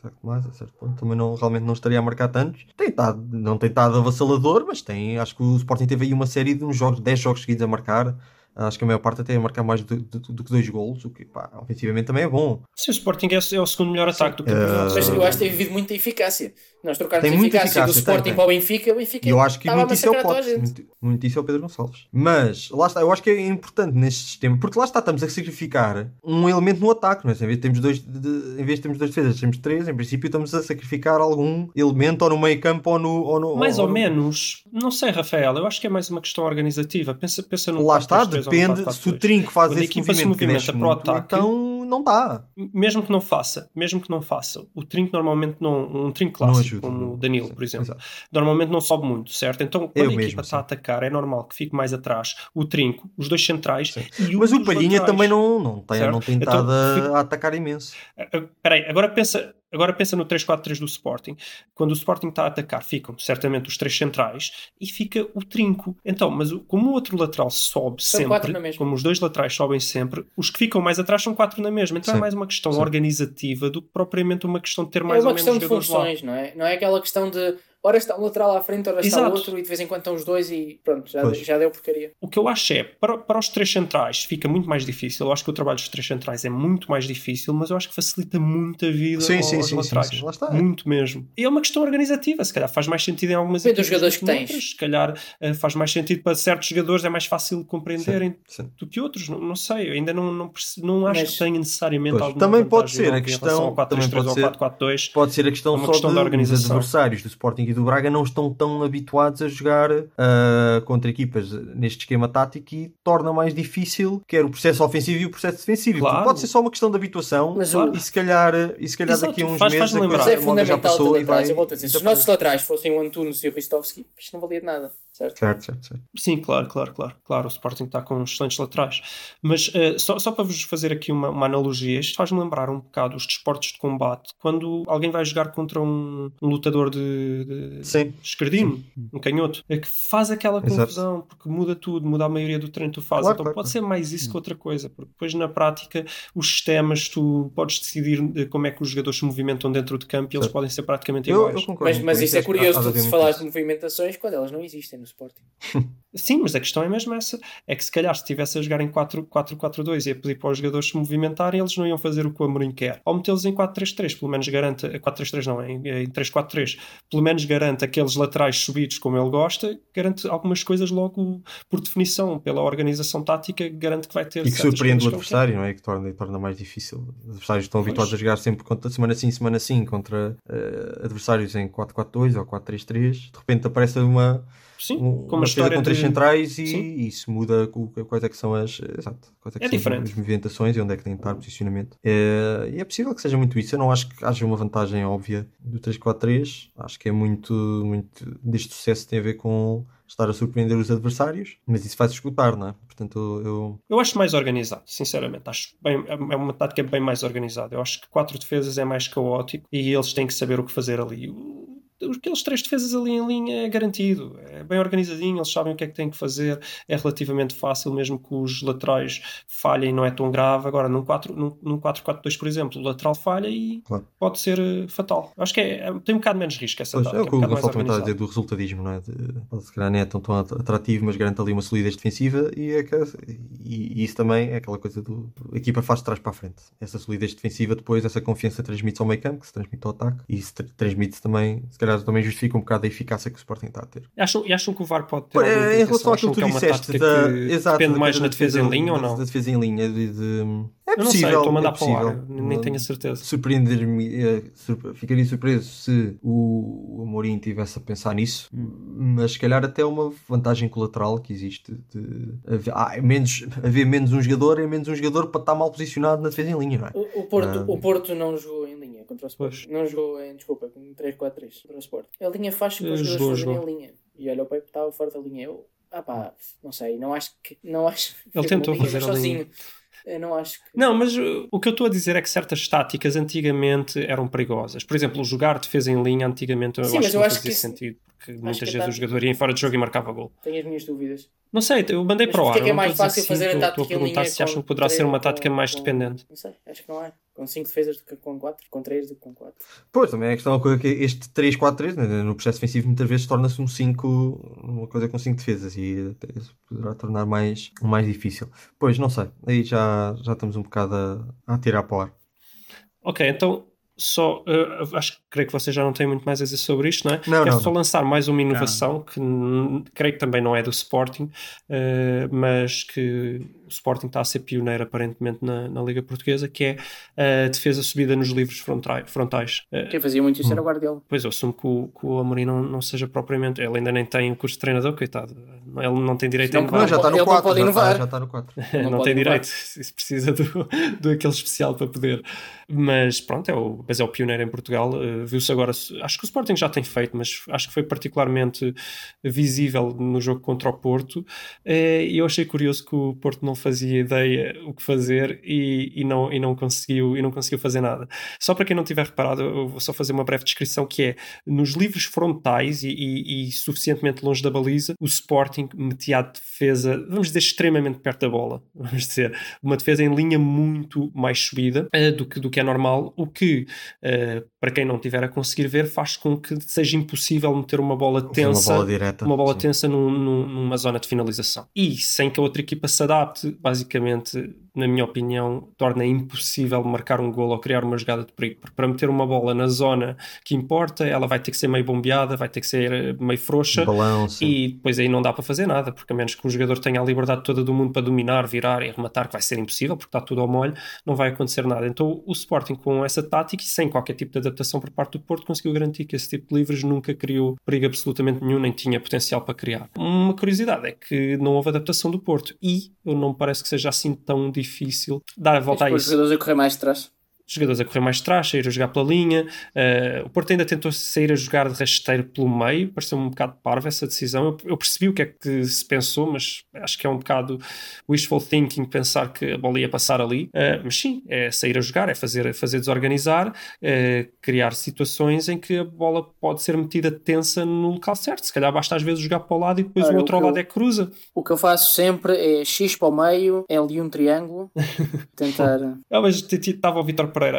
tá mais a certo ponto, também não, realmente não estaria a marcar tantos. Tem estado, não tem estado avassalador, mas tem, acho que o Sporting teve aí uma série de uns jogos, 10 jogos seguidos a marcar. Acho que a maior parte até é marcar mais do, do- do que dois golos, o que pá, ofensivamente também é bom. Sim, o Sporting é, é o segundo melhor ataque do campeonato. Mas eu acho que tem vivido muita eficácia. Nós trocámos Tem a muita eficácia, do eficácia, Sporting tem, tem. para o Benfica, o Benfica E eu acho que muito isso é o muito, muito isso é o Pedro Gonçalves. Mas, lá está, eu acho que é importante neste sistema, porque lá está, estamos a sacrificar um elemento no ataque, não é? Em vez de termos dois, de- em vez de termos dois defesas, temos três, em princípio estamos a sacrificar algum elemento ou no meio campo ou no... Ou no Mais ou ou no- menos, não sei, Rafael, eu acho que é mais uma questão organizativa. Pensa, pensa no Lá está, 4-3-3 ou no depende, 4-4-2. se o Trinco faz Quando esse movimento que mexe para o muito, ataque- então não dá. Mesmo que não faça, mesmo que não faça, o trinco normalmente não, um trinco clássico, como o Danilo, Sim, por exemplo, exato. normalmente não sobe muito, certo? Então, quando Eu a mesmo, equipa está a atacar, é normal que fique mais atrás o trinco, os dois centrais e Mas um o Palhinha laterais. também não, não tem, Certo? não tem Então, estado a- fica- a atacar imenso. Ah, Peraí, agora pensa, agora pensa no 3-4-3 do Sporting. Quando o Sporting está a atacar, ficam certamente os três centrais e fica o trinco. Então, mas o- como o outro lateral sobe São sempre, como os dois laterais sobem sempre, os que ficam mais atrás são quatro na mesma. Então é Sim. mais uma questão Sim. organizativa do que propriamente uma questão de ter É mais uma ou questão menos de jogadores lá. funções, não é? Não é aquela questão de ora está um lateral à frente, ora está Exato. outro e de vez em quando estão os dois e pronto, já, Pois. já deu porcaria. O que eu acho é, para, para os três centrais fica muito mais difícil. Eu acho que o trabalho dos três centrais é muito mais difícil, mas eu acho que facilita muito a vida Sim, aos sim, sim, laterais. sim, sim. Lá está. Muito mesmo. E é uma questão organizativa. Se calhar faz mais sentido em algumas Depende dos equipas jogadores que tens. noutras. Se calhar eh, faz mais sentido para certos jogadores, é mais fácil compreenderem Sim. do que outros. Não, não sei, eu ainda não, não, perce- não acho Mas- que tenha necessariamente Pois, alguma também pode ser a questão- relação ao 4-3-3 também ou pode ao 4-4-2. Pode ser a questão É uma só questão de, da os organização. adversários do Sporting e do Braga não estão tão habituados a jogar ah, contra equipas neste esquema tático e torna mais difícil quer o processo ofensivo e o processo defensivo. Claro. Pode ser só uma questão de habituação Mas e o- se calhar, e se calhar Exato, daqui a uns faz- meses faz-me a é a moda já fundamental passou e vai... laterais. Eu volto a dizer, se os nossos laterais fossem o Antunes e o Ristovski, isto não valia de nada, certo? Certo, certo, certo. Sim, claro, claro, claro. Claro, o Sporting está com excelentes laterais. Mas eh, só, só para vos fazer aqui uma, uma analogia, isto faz-me lembrar um bocado os desportos de combate. Quando alguém vai jogar contra um, um lutador de, de Sim. esquerdino, um canhoto, é que faz aquela Exato. confusão, porque muda tudo, muda a maioria do treino que tu fazes. Claro, então claro, pode claro. ser mais isso que outra coisa, porque depois na prática os sistemas tu podes decidir eh, como é que os jogadores se movimentam dentro de campo e eles Certo. podem ser praticamente Eu, iguais. eu. Mas, mas isso é curioso, tu muito falares de movimentações quando elas não existem no Sporting. Sim, mas a questão é mesmo essa. É que se calhar se estivesse a jogar em 4-4-2 e a pedir para os jogadores se movimentarem, eles não iam fazer o que o Amorim quer. Ao metê-los em 4-3-3, pelo menos garante... 4-3-3 não, em, em 3-4-3. Pelo menos garante aqueles laterais subidos como ele gosta, garante algumas coisas logo por definição, pela organização tática, garante que vai ter E que surpreende o adversário, não é? Que torna, torna mais difícil. Os adversários estão habituados a jogar sempre contra, semana sim, semana sim, contra eh, adversários em 4-4-2 ou 4-3-3. De repente aparece uma. Sim, um, como a uma história com três de... centrais e Sim. isso muda quais é que são as, exato, quais é que É são diferente. as movimentações e onde é que tem que estar posicionamento. É, e é possível que seja muito isso. Eu não acho que haja uma vantagem óbvia do 3-4-3. Acho que é muito, muito deste sucesso tem a ver com estar a surpreender os adversários, mas isso faz escutar, não é? Portanto, eu, Eu acho mais organizado, sinceramente. Acho bem, é uma tática bem mais organizada. Eu acho que quatro defesas é mais caótico e eles têm que saber o que fazer ali. Aqueles três defesas ali em linha é garantido, é bem organizadinho, eles sabem o que é que têm que fazer, é relativamente fácil, mesmo que os laterais falhem, não é tão grave. Agora, num 4 num, num 4-4-2, por exemplo, o lateral falha e Claro. pode ser eh, fatal. Acho que é- é- tem um bocado menos risco essa Pois, tática, é o que um o Gonçalo estava a dizer do resultadismo, não é? De, se calhar não é tão, tão atrativo, mas garante ali uma solidez defensiva e, é que- e- e isso também é aquela coisa do. A equipa faz de trás para a frente. Essa solidez defensiva, depois, essa confiança transmite-se ao meio campo, que se transmite ao ataque e isso tra- transmite-se também, se calhar também justifica um bocado a eficácia que o Sporting está a ter. Acham, e acham que o VAR pode ter é, em relação àquilo que tu é disseste, da, que exato, depende mais da defesa em linha ou não? Da defesa em linha, de, de- é Eu não sei, possível. estou a mandar é para o ar, possível. nem tenho a certeza. Surpreender-me, eh, surpre- ficaria surpreso se o, Amorim tivesse a pensar nisso, mas se calhar até uma vantagem colateral que existe de haver, ah, é menos, haver menos um jogador, é menos um jogador para estar mal posicionado na defesa em linha, não é? O, o Porto, Ah. o Porto não jogou contra o Sporting. Pois. Não jogou em, desculpa, com 3-4-3 contra o Sporting. A linha faz com Eh, os jogadores em linha. E olha, o Pepe estava fora da linha. Eu, ah pá, não sei, não acho que. Não acho Ele tentou linha fazer a sozinho. Eu não acho que. Não, mas uh, o que eu estou a dizer é que certas táticas antigamente eram perigosas. Por exemplo, jogar defesa em linha antigamente eu Sim, acho mas que eu não acho fazia que isso- sentido. Porque muitas que vezes tá- o jogador ia em fora de jogo e marcava gol. Tenho as minhas dúvidas. Não sei, eu mandei Mas para o ar. é que é mais estou a fácil dizer fazer a tática Estou a em linha perguntar se acham que poderá ser uma tática com- mais com- dependente. Não sei, acho que não é. Com 5 defesas do que com 4, com 3 do que com 4. Pois, também é a questão que este 3-4-3 né, no processo defensivo muitas vezes torna-se um 5, uma coisa com 5 defesas e até isso poderá tornar mais, mais difícil. Pois, não sei, aí já, já estamos um bocado a, a tirar para o ar. Ok, então só eh, acho que creio que vocês já não têm muito mais a dizer sobre isto, não é? Não, Quero não, só não. lançar mais uma inovação que hum, creio que também não é do Sporting, eh, mas que Sporting está a ser pioneiro aparentemente na, na Liga Portuguesa, que é a defesa subida nos livros frontai- frontais. Eh, Quem fazia muito isso era o Guardiola. Pois eu assumo que o, que o Amorim não, não seja propriamente. Ele ainda nem tem o curso de treinador, coitado. Ele não tem direito a Não, inovar. Não, já está Ele no não 4, pode já, já está no 4. não, Não tem direito, isso precisa do, do aquele especial para poder. Mas pronto, é o, mas é o pioneiro em Portugal. eh, Viu-se agora, acho que o Sporting já tem feito, mas acho que foi particularmente visível no jogo contra o Porto. eh, E eu achei curioso que o Porto não fazia ideia o que fazer e, e, não, e, não conseguiu, e não conseguiu fazer nada. Só para quem não tiver reparado, eu vou só fazer uma breve descrição que é nos livros frontais e, e- e suficientemente longe da baliza, o Sporting metia a defesa, vamos dizer, extremamente perto da bola. Vamos dizer, uma defesa em linha muito mais subida eh, do, que, do que é normal, o que, eh, para quem não tiver a conseguir ver, faz com que seja impossível meter uma bola tensa Uma bola direta. uma bola tensa num- num- numa zona de finalização. E sem que a outra equipa se adapte, basicamente, na minha opinião, torna impossível marcar um gol ou criar uma jogada de perigo. Porque para meter uma bola na zona que importa, ela vai ter que ser meio bombeada, vai ter que ser eh, meio frouxa. Sim. E depois aí não dá para fazer nada, porque a menos que um jogador tenha a liberdade toda do mundo para dominar, virar e rematar, que vai ser impossível, porque está tudo ao molho, não vai acontecer nada. Então o Sporting, com essa tática e sem qualquer tipo de adaptação por parte do Porto, conseguiu garantir que esse tipo de livros nunca criou perigo absolutamente nenhum, nem tinha potencial para criar. Uma curiosidade é que não houve adaptação do Porto e eu não me parece que seja assim tão difícil dar a volta a Os isso jogadores a correr mais de trás. Jogadores a correr mais de trás, sair a jogar pela linha. Uh, o Porto ainda tentou sair a jogar de rasteiro pelo meio, pareceu-me um bocado parvo essa decisão. Eu, eu percebi o que é que se pensou, mas acho que é um bocado wishful thinking pensar que a bola ia passar ali. Uh, mas sim, é sair a jogar, é fazer, fazer desorganizar, uh, criar situações em que a bola pode ser metida tensa no local certo. Se calhar basta às vezes jogar para o lado e depois Olha, o o outro ao que eu- lado é cruza. O que eu faço sempre é X para o meio, L e um triângulo. Tentar. Ah, mas estava o Vitor Pereira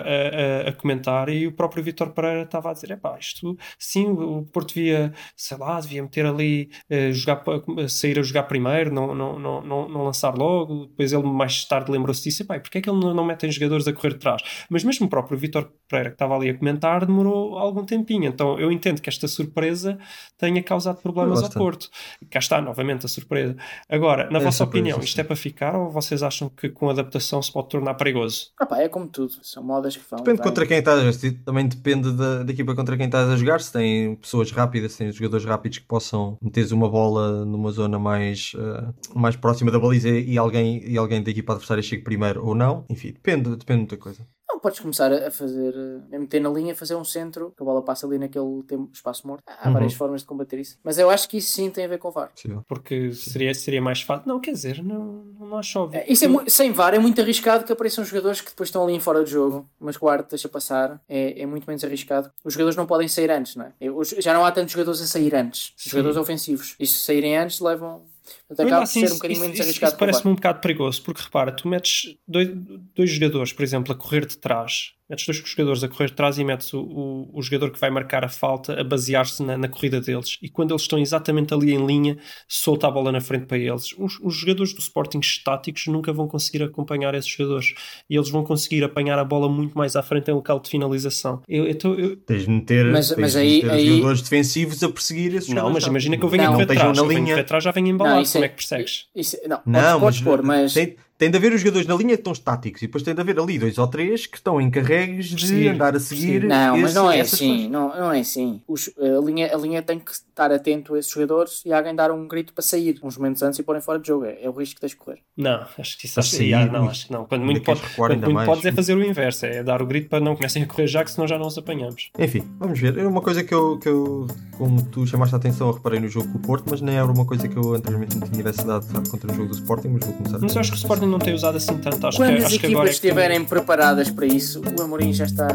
a, a- a comentar e o próprio Vitor Pereira estava a dizer: epá, isto sim, o Porto devia, sei lá, devia meter ali, eh, jogar, sair a jogar primeiro, não, não, não, não, não lançar logo. Depois ele mais tarde lembrou-se disso: epá, e porquê é que ele não, não metem jogadores a correr de trás? Mas mesmo o próprio Vitor Pereira que estava ali a comentar demorou algum tempinho. Então eu entendo que esta surpresa tenha causado problemas ao. Porto. Cá está novamente a surpresa. Agora, na É vossa surpresa, opinião, sim. isto é para ficar ou vocês acham que com adaptação se pode tornar perigoso? Ah pá, é como tudo. São modas que vão. Depende vêm. contra quem estás, também depende da, da equipa contra quem estás a jogar. Se tem pessoas rápidas, se tem jogadores rápidos que possam meter uma bola numa zona mais, eh, mais próxima da baliza e alguém, e alguém da equipa adversária chegue primeiro ou não. Enfim, depende, depende de muita coisa. Podes começar a fazer, a meter na linha, fazer um centro, que a bola passa ali naquele tempo, espaço morto. Há Uhum. várias formas de combater isso. Mas eu acho que isso sim tem a ver com o VAR. Possível. Porque seria, seria mais fácil. Não, quer dizer, não, não acho óbvio. É, Isso é sem VAR é muito arriscado que apareçam jogadores que depois estão ali em fora de jogo, mas que o árbitro deixa passar. É, é muito menos arriscado. Os jogadores não podem sair antes, não é? Eu- os- Já não há tantos jogadores a sair antes. Sim. Jogadores ofensivos. E se saírem antes, levam. Portanto, acaba assim, por ser um isso- bocadinho menos isso- arriscado Isso parece-me um bocado perigoso, porque repara, tu metes dois, dois jogadores, por exemplo, a correr de trás, metes dois jogadores a correr de trás e metes o, o, o jogador que vai marcar a falta a basear-se na, na corrida deles. E quando eles estão exatamente ali em linha, solta a bola na frente para eles. Os, os jogadores do Sporting estáticos nunca vão conseguir acompanhar esses jogadores. E eles vão conseguir apanhar a bola muito mais à frente em local de finalização. Eu, então, eu, Tens de meter, Mas- tens mas de aí- meter aí- jogadores defensivos a perseguir esses não, jogadores mas imagina que eu venho a Não, correr não de trás. na Eu venho a linha. correr de trás, já venho embalado. Não, Como é- que persegues? Isso- não, Não, podes, podes mas pôr, mas. tem, tem de haver os jogadores na linha que estão estáticos e depois tem de haver ali dois ou três que estão encarregues de Perseguir, andar a seguir. perseguir. Não, mas esse- não é assim, não, não é assim. Os- a, linha, a linha tem que estar atento a esses jogadores e alguém dar um grito para sair uns momentos antes e porem fora de jogo. É, é o risco que tens de correr. Não, acho que isso Mas acho, sair, yeah, não, acho que não. Quando muito, pode, recuar quando ainda muito mais. podes é fazer o inverso, é dar o grito para não comecem a correr já, que senão já não os apanhamos. Enfim, vamos ver. É uma coisa que eu, que eu, como tu chamaste a atenção, eu reparei no jogo com o Porto, mas nem era uma coisa que eu anteriormente não tinha tivesse dado contra o jogo do Sporting, mas vou começar Mas eu acho que o Sporting Sporting não tem usado assim tanto. Acho Quando que, as acho que agora equipas é que- estiverem preparadas para isso, o Amorim já está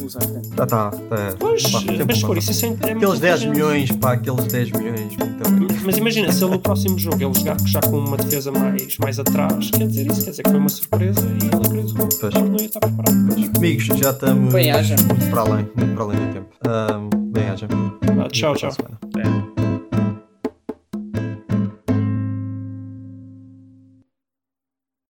luz à frente. Já está. Tá, Pois, pá, mas por isso isso é, é Aqueles 10 inteligente. milhões, pá, aqueles 10 milhões. Mas imagina, se ele no próximo jogo ele jogar já com uma defesa mais, mais atrás, quer dizer isso, quer dizer que foi uma surpresa e ele acreditou que não ia estar preparado. Amigos, já estamos Bem haja. muito para além, muito para além do tempo. Ahm, bem haja. Ah, tchau, a tchau. É.